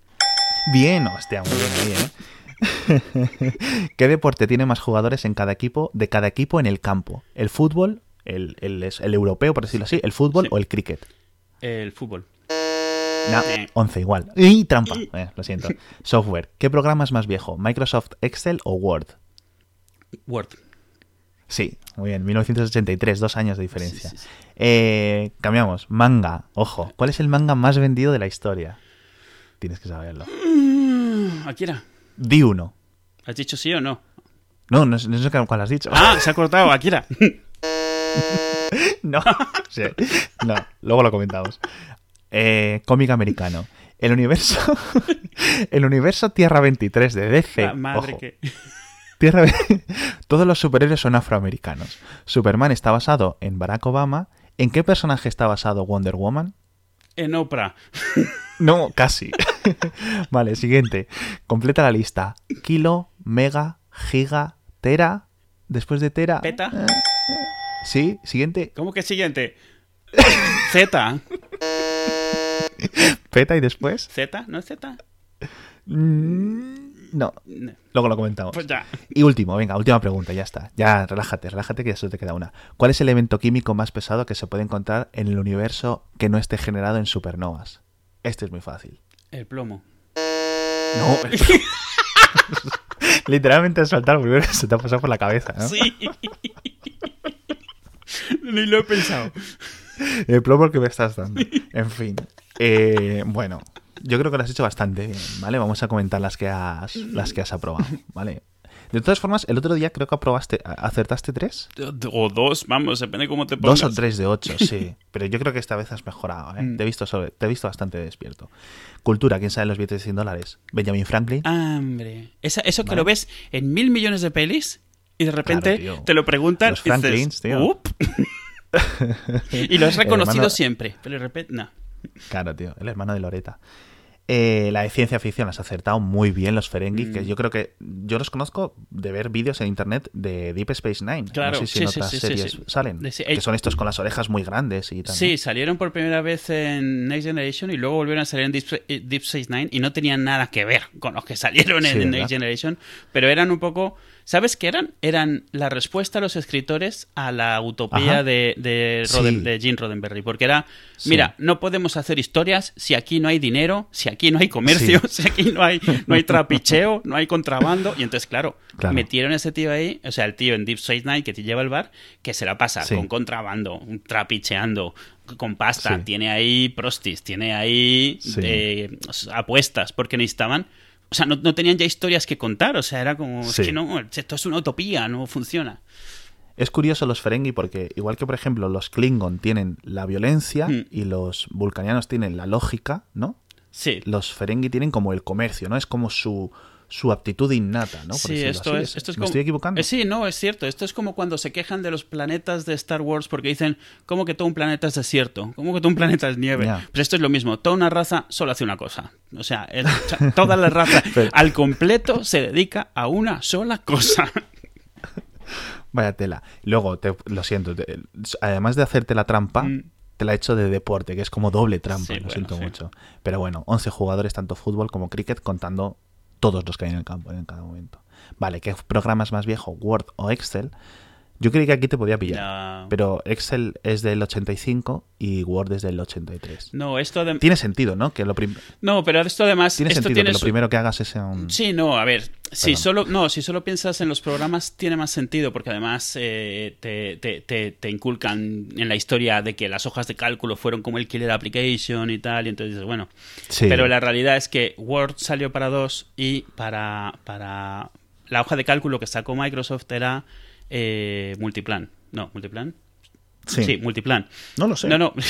Bien, hostia, muy bien ahí, <laughs> ¿eh? ¿Qué deporte tiene más jugadores en cada equipo, de cada equipo en el campo? ¿El fútbol, el, el- el europeo, por decirlo así, el fútbol Sí. o el cricket? El fútbol. No, Eh. 11 igual. ¡Y trampa! Eh, lo siento. <laughs> Software. ¿Qué programa es más viejo? ¿Microsoft Excel o Word? Word. Sí, muy bien. 1983, dos años de diferencia. Sí, sí, sí. Eh, cambiamos. Manga. Ojo. ¿Cuál es el manga más vendido de la historia? Tienes que saberlo. Akira. Di uno. ¿Has dicho sí o no? No, no, sé- no sé cuál has dicho. Ah, se ha cortado, Akira. <laughs> No. Sí. No, luego lo comentamos. Eh, cómic americano. El universo. <laughs> El universo Tierra 23 de DC. La madre ojo, que. <laughs> Tierra Todos los superhéroes son afroamericanos. Superman está basado en Barack Obama. ¿En qué personaje está basado Wonder Woman? En Oprah. No, casi. <laughs> vale, siguiente. Completa la lista. Kilo, mega, giga, tera. Después de tera. Peta. eh, Sí, siguiente. ¿Cómo que siguiente? <coughs> Z. Peta y después. ¿Z? ¿No es Z? Mm, No, No. luego lo comentamos. Pues ya. Y último, venga, última pregunta, ya está. Ya, relájate, relájate que ya solo te queda una. ¿Cuál es el elemento químico más pesado que se puede encontrar en el universo que no esté generado en supernovas? Este es muy fácil. El plomo. No. <laughs> Literalmente has saltado primero <laughs> se te ha pasado por la cabeza, ¿no? Sí. Ni lo he pensado. El plomo que me estás dando. En fin. Eh, bueno, yo creo que lo has hecho bastante bien, ¿vale? Vamos a comentar las que has, las que has aprobado, ¿vale? De todas formas, el otro día creo que aprobaste, acertaste tres. O dos, vamos, depende cómo te pongas. Dos o tres de ocho, <laughs> sí. Pero yo creo que esta vez has mejorado, ¿eh? Mm. Te, he visto sobre- te he visto bastante despierto. Cultura, ¿quién sabe los billetes de 100 dólares? Benjamin Franklin. Ah, Hombre. Esa- eso que lo ves en mil millones de pelis y de repente Claro, tío. te lo preguntan Los y dices, Franklins, tío. "Up". <laughs> <laughs> y lo has reconocido hermano- siempre, pero de repente, no. Claro, tío, el hermano de Loreta. Eh, la de ciencia ficción has acertado muy bien los Ferengi, Mm. que yo creo que yo los conozco de ver vídeos en internet de Deep Space Nine. Claro, no sé si sí, en otras sí, sí, series salen. Que eh, son estos con las orejas muy grandes y tal. Sí, salieron por primera vez en Next Generation y luego volvieron a salir en Deep, eh, Space Nine y no tenían nada que ver con los que salieron en. Next Generation, pero eran un poco... ¿Sabes qué eran? Eran la respuesta a los escritores a la utopía de, de, Sí. Roden- de Gene Roddenberry, porque era, Sí. mira, no podemos hacer historias si aquí no hay dinero, si aquí no hay comercio, Sí. <laughs> si aquí no hay, no hay trapicheo, no hay contrabando, y entonces, claro, Claro. metieron ese tío ahí, o sea, el tío en Deep Space Nine que te lleva el bar, que se la pasa con contrabando, trapicheando, con pasta, tiene ahí prostis, tiene ahí eh, apuestas, porque necesitaban. O sea, no, no tenían ya historias que contar, o sea, era como, Sí. es que no, esto es una utopía, no funciona. Es curioso los Ferengi porque, igual que por ejemplo los Klingon tienen la violencia Mm. y los vulcanianos tienen la lógica, ¿no? Sí, Los Ferengi tienen como el comercio, ¿no? Es como su, su aptitud innata, ¿no? Por Sí, esto es, esto es ¿Me como- estoy equivocando? Eh, sí, no, es cierto. Esto es como cuando se quejan de los planetas de Star Wars porque dicen, ¿cómo que todo un planeta es desierto? ¿Cómo que todo un planeta es nieve? Ya. Pues esto es lo mismo. Toda una raza solo hace una cosa. O sea, el- toda la raza <laughs> Pero- al completo se dedica a una sola cosa. Vaya tela. Luego, te- lo siento, te- además de hacerte la trampa, Mm. te la he hecho de deporte, que es como doble trampa, Sí, lo bueno, siento sí. mucho. Pero bueno, 11 jugadores, tanto fútbol como cricket, contando todos los que hay en el campo en cada momento. Vale, ¿qué programa es más viejo, Word o Excel? Yo creí que aquí te podía pillar. No. Pero Excel es del 85 y Word es del 83. No, esto de... Tiene sentido, ¿no? Que lo prim- No, pero esto además... Tiene esto sentido tiene que lo primero que hagas es un... Sí, no, a ver, si solo, no, si solo piensas en los programas tiene más sentido porque además eh, te, te- te- te inculcan en la historia de que las hojas de cálculo fueron como el killer application y tal, y entonces dices, bueno, Sí. pero la realidad es que Word salió para dos y para, para la hoja de cálculo que sacó Microsoft era eh, Multiplan. No, Multiplan. Sí. Sí, Multiplan. No lo sé. No, no. <laughs>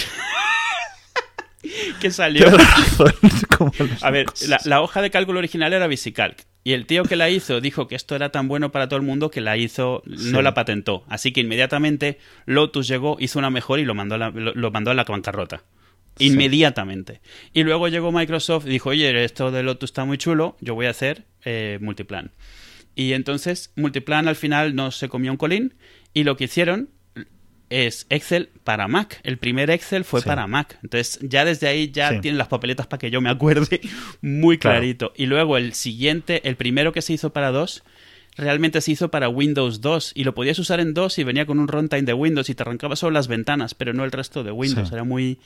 que salió. <laughs> A ver, la, la hoja de cálculo original era VisiCalc. Y el tío que la hizo dijo que esto era tan bueno para todo el mundo que la hizo, no la patentó. Así que inmediatamente Lotus llegó, hizo una mejor y lo mandó a la, lo, lo mandó a la bancarrota. Sí. Inmediatamente. Y luego llegó Microsoft y dijo, oye, esto de Lotus está muy chulo, yo voy a hacer eh, Multiplan. Y entonces Multiplan al final no se comió un colín y lo que hicieron es Excel para Mac. El primer Excel fue Sí. para Mac. Entonces ya desde ahí ya Sí. tienen las papeletas para que yo me acuerde <laughs> muy Claro. clarito. Y luego el siguiente, el primero que se hizo para DOS, realmente se hizo para Windows 2 y lo podías usar en DOS y venía con un runtime de Windows y te arrancaba solo las ventanas, pero no el resto de Windows. Sí. Era muy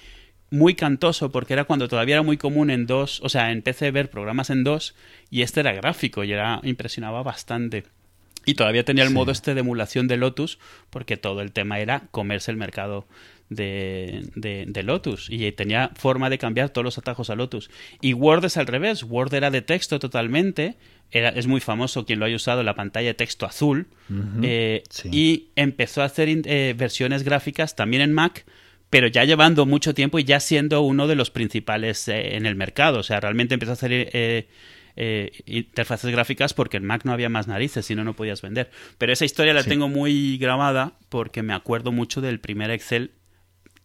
muy cantoso porque era cuando todavía era muy común en DOS, o sea, en PC ver programas en DOS y este era gráfico y era impresionaba bastante. Y todavía tenía el Sí. modo este de emulación de Lotus, porque todo el tema era comerse el mercado de, de- de Lotus. Y tenía forma de cambiar todos los atajos a Lotus. Y Word es al revés. Word era de texto totalmente. Era, es muy famoso quien lo haya usado, la pantalla de texto azul. Eh, Sí. Y empezó a hacer eh, versiones gráficas también en Mac, pero ya llevando mucho tiempo y ya siendo uno de los principales eh, en el mercado. O sea, realmente empezó a hacer eh, eh, interfaces gráficas porque en Mac no había más narices, si no, no podías vender. Pero esa historia la Sí. tengo muy grabada porque me acuerdo mucho del primer Excel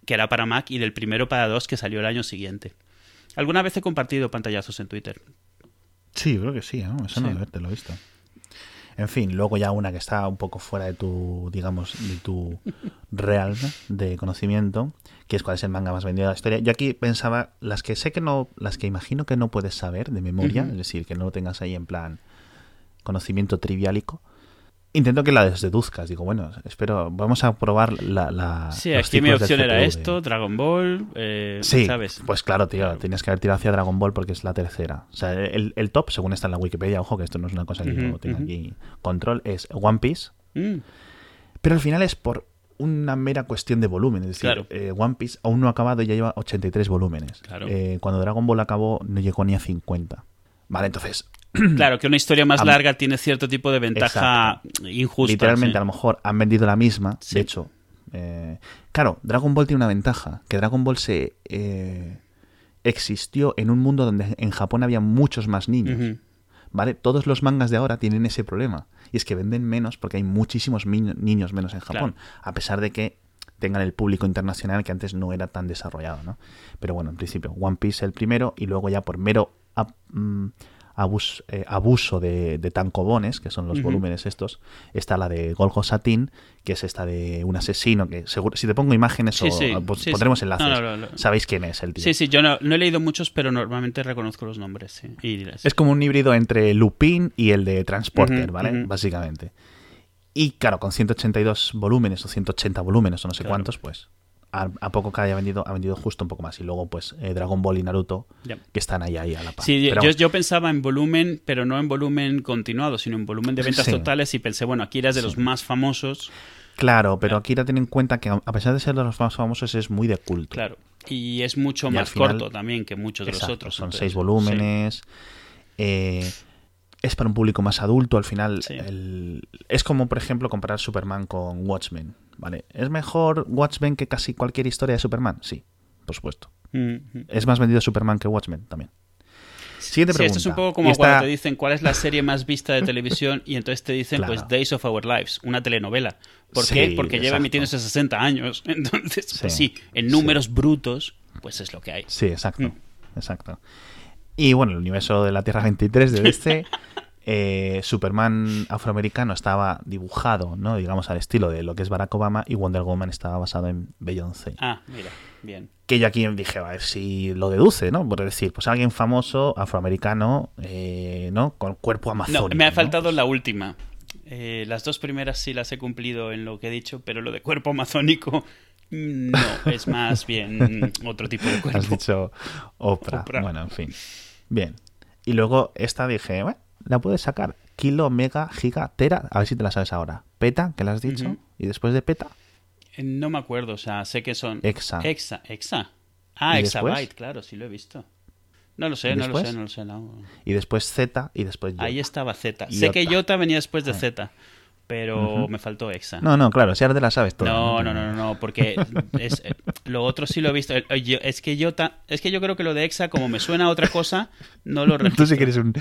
que era para Mac y del primero para DOS que salió el año siguiente. Alguna vez he compartido pantallazos en Twitter. Sí, creo que sí, ¿no? Eso no Sí. lo visto. En fin, luego ya una que está un poco fuera de tu, digamos, de tu real de conocimiento, que es cuál es el manga más vendido de la historia. Yo aquí pensaba, las que sé que no, las que imagino que no puedes saber de memoria, es decir, que no lo tengas ahí en plan conocimiento triviálico. Intento que la deduzcas. Digo, bueno, espero, vamos a probar la. la Sí, aquí mi opción era esto, Dragon Ball, eh, Sí, ¿sabes? pues claro, tío, Claro. tenías que haber tirado hacia Dragon Ball porque es la tercera. O sea, el, el top, según está en la Wikipedia, ojo que esto no es una cosa que yo Ujú, tenga aquí control, es One Piece, Mm, pero al final es por una mera cuestión de volumen. Es decir, Claro. eh, One Piece aún no ha acabado y ya lleva 83 volúmenes. Claro. Eh, cuando Dragon Ball acabó no llegó ni a 50. Vale, entonces, <clears throat> Claro, que una historia más larga tiene cierto tipo de ventaja injusta. literalmente sí. a lo mejor han vendido la misma. Sí. De hecho, eh, claro, Dragon Ball tiene una ventaja, que Dragon Ball se eh, existió en un mundo donde en Japón había muchos más niños. ¿Vale? Todos los mangas de ahora tienen ese problema. Y es que venden menos porque hay muchísimos niños menos en Japón. A pesar de que tengan el público internacional que antes no era tan desarrollado, ¿no? Pero bueno, en principio, One Piece el primero y luego ya por mero mm, abus- eh, abuso de, de tancobones, que son los volúmenes estos, está la de Golgo Satin, que es esta de un asesino, que seguro, si te pongo imágenes Sí, o sí, pues sí, pondremos enlaces, No, no, no, no. sabéis quién es el tío. Sí, sí, yo no, he leído muchos, pero normalmente reconozco los nombres. Sí. Y Es como un híbrido entre Lupin y el de Transporter, ¿vale? Básicamente. Y claro, con 182 volúmenes o 180 volúmenes o no sé Claro. cuántos, pues a, a poco que haya vendido, ha vendido justo un poco más. Y luego, pues, eh, Dragon Ball y Naruto, que están ahí, ahí a la par. Sí, Pero yo, yo pensaba en volumen, pero no en volumen continuado, sino en volumen de ventas Sí. totales y pensé, bueno, aquí eras de Sí. los más famosos, Claro, pero aquí ten en cuenta que a pesar de ser de los más famosos, es muy de culto. claro. Y es mucho Y más final- corto también que muchos de Exacto, los otros. Son entonces, seis volúmenes. eh, es para un público más adulto. Al final, el- es como, por ejemplo, comparar Superman con Watchmen. ¿Vale? ¿Es mejor Watchmen que casi cualquier historia de Superman? Sí, por supuesto. Sí. Mm, ¿Es más vendido Superman que Watchmen? También. Siguiente Sí, pregunta. esto es un poco como esta- cuando te dicen cuál es la serie más vista de televisión y entonces te dicen, Claro. pues, Days of Our Lives, una telenovela. ¿Por Sí, qué? Porque lleva emitiéndose 60 años. <laughs> Entonces, pues Sí, sí, en números brutos, pues es lo que hay. Sí, exacto. Mm. Exacto. Y bueno, el universo de la Tierra 23 de DC, <laughs> eh, Superman afroamericano estaba dibujado, ¿no? Digamos, al estilo de lo que es Barack Obama y Wonder Woman estaba basado en Beyoncé. Ah, mira, bien. Que yo aquí dije, a ver si lo deduce, ¿no? Por decir, pues alguien famoso, afroamericano, eh, ¿no? Con cuerpo No, amazónico. me ha ¿no? faltado la última. Eh, las dos primeras sí las he cumplido en lo que he dicho, pero lo de cuerpo amazónico mm, no, es más bien otro tipo de <laughs> cuerpo. Has dicho Oprah. Bueno, en fin. Bien. Y luego esta dije, bueno, la puedes sacar. Kilo, mega, giga, tera. A ver si te la sabes ahora. Peta, que la has dicho. Y después de peta. Eh, no me acuerdo, o sea, sé que son. Exa. Exa, exa. Ah, exabyte, claro, sí lo he visto. No lo sé, no lo sé, no lo sé. Y después Z y después Ahí estaba Z. Sé que Iota venía después de. Z, pero me faltó Exa. No, no, claro, si ahora te la sabes todo. No, no, no, no, no porque <laughs> es, lo otro sí lo he visto. Es que Iota, es que yo creo que lo de Exa, como me suena a otra cosa, no lo registro. <laughs> tú sí que eres un,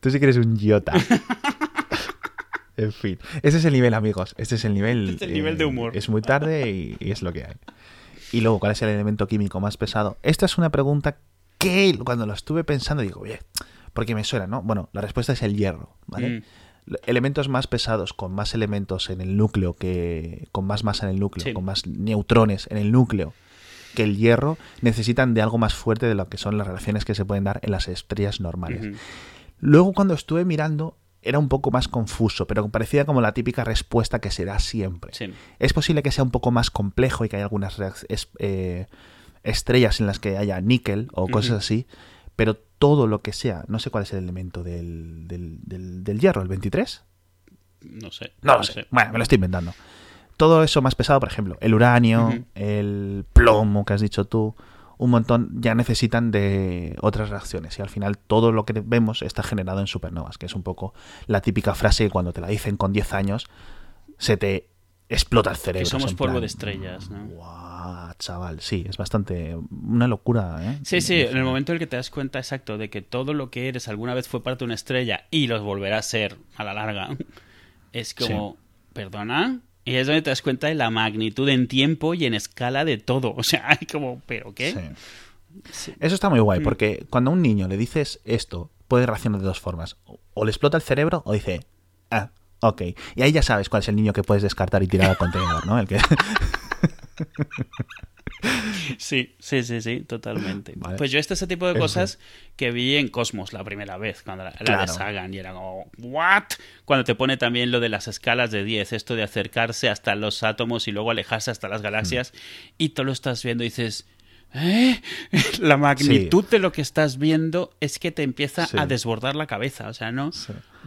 tú sí que eres un Iota. <laughs> en fin, ese es el nivel, amigos. Este es el nivel. Este es el nivel de eh, humor. Es muy tarde y, y es lo que hay. Y luego, ¿cuál es el elemento químico más pesado? Esta es una pregunta que cuando lo estuve pensando digo, oye, porque me suena, ¿no? Bueno, la respuesta es el hierro, ¿vale? Mm. Elementos más pesados, con más elementos en el núcleo, que con más masa en el núcleo, con más neutrones en el núcleo que el hierro, necesitan de algo más fuerte de lo que son las relaciones que se pueden dar en las estrellas normales. Luego cuando estuve mirando era un poco más confuso, pero parecía como la típica respuesta que se da siempre. Es posible que sea un poco más complejo y que haya algunas eh, estrellas en las que haya níquel o cosas así, pero todo lo que sea, no sé cuál es el elemento del, del, hierro, el 23. No sé. No, lo sé. Bueno, me lo estoy inventando. Todo eso más pesado, por ejemplo, el uranio, el plomo que has dicho tú, un montón ya necesitan de otras reacciones y al final todo lo que vemos está generado en supernovas, que es un poco la típica frase que cuando te la dicen con 10 años se te explota el cerebro. Que somos polvo de estrellas, ¿no? Guau, chaval, sí, es bastante una locura, ¿eh? Sí, sí, en el momento en el que te das cuenta exacto de que todo lo que eres alguna vez fue parte de una estrella y los volverá a ser a la larga, <laughs> es como, ¿perdona? Y es donde te das cuenta de la magnitud en tiempo y en escala de todo. <laughs> O sea, hay como, ¿pero qué? Eso está muy guay, mm. porque cuando a un niño le dices esto, puede reaccionar de dos formas. O le explota el cerebro o dice, ah, Ok. Y ahí ya sabes cuál es el niño que puedes descartar y tirar al contenedor, ¿no? El que... <laughs> Sí, sí, sí, sí, totalmente. Pues yo este ese tipo de cosas que vi en Cosmos la primera vez, cuando la, la y era como, ¿what? Cuando te pone también lo de las escalas de 10, esto de acercarse hasta los átomos y luego alejarse hasta las galaxias, mm. y tú lo estás viendo y dices, ¿Eh? <laughs> La magnitud de lo que estás viendo es que te empieza a desbordar la cabeza. O sea, ¿no?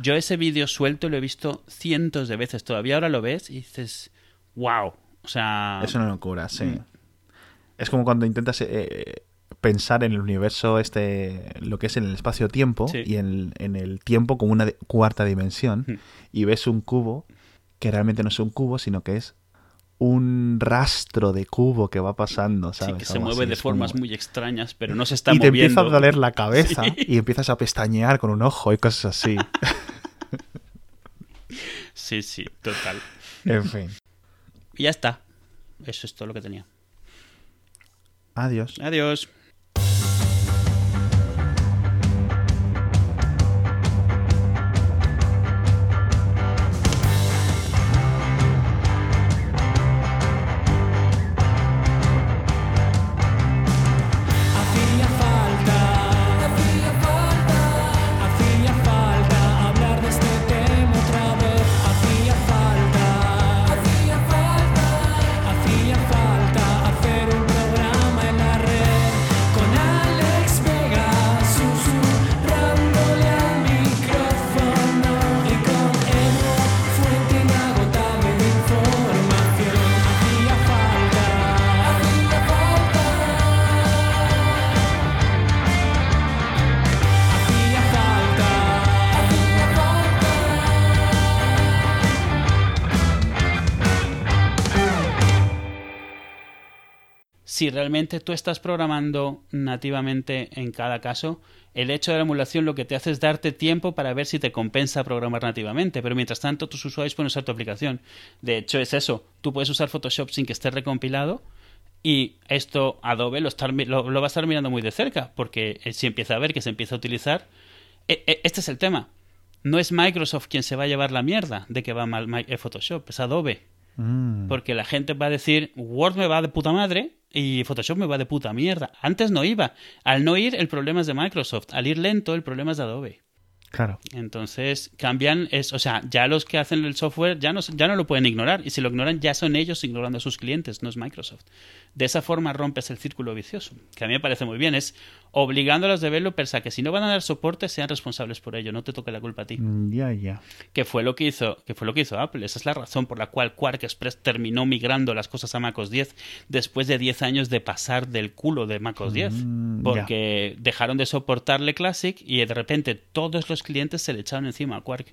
Yo ese vídeo suelto lo he visto cientos de veces. Todavía ahora lo ves y dices, wow. O sea. Es una locura, sí. Mm. Es como cuando intentas eh, pensar en el universo, este, lo que es en el espacio-tiempo y en, el tiempo como una cuarta dimensión mm. y ves un cubo que realmente no es un cubo, sino que es un rastro de cubo que va pasando, ¿sabes? Sí, que se mueve de formas muy extrañas, pero no se está moviendo. Y te empieza a doler la <laughs> cabeza y empiezas a pestañear con un ojo y cosas así. <laughs> sí, sí, total. En fin. Y ya está. Eso es todo lo que tenía. Adiós. Adiós. Si realmente tú estás programando nativamente en cada caso, el hecho de la emulación lo que te hace es darte tiempo para ver si te compensa programar nativamente, pero mientras tanto tus usuarios pueden usar tu aplicación. De hecho es eso, tú puedes usar Photoshop sin que esté recompilado y esto Adobe lo, va a estar mirando muy de cerca, porque si empieza a ver que se empieza a utilizar, e, e, este es el tema. No es Microsoft quien se va a llevar la mierda de que va mal Photoshop, es Adobe. Mm. Porque la gente va a decir, Word me va de puta madre y Photoshop me va de puta mierda. Antes no iba. Al no ir, el problema es de Microsoft. Al ir lento, el problema es de Adobe. Claro. Entonces cambian, es, o sea, ya los que hacen el software ya no, ya no lo pueden ignorar y si lo ignoran ya son ellos ignorando a sus clientes, no es Microsoft. De esa forma rompes el círculo vicioso, que a mí me parece muy bien, es obligando a los developers a que si no van a dar soporte sean responsables por ello, no te toque la culpa a ti. Mm, Ya, ya. Que fue lo que hizo, que fue lo que hizo Apple, esa es la razón por la cual Quark Express terminó migrando las cosas a MacOS 10 después de 10 años de pasar del culo de MacOS 10, Mm, porque dejaron de soportarle Classic y de repente todos los clientes se le echaron encima a Quark.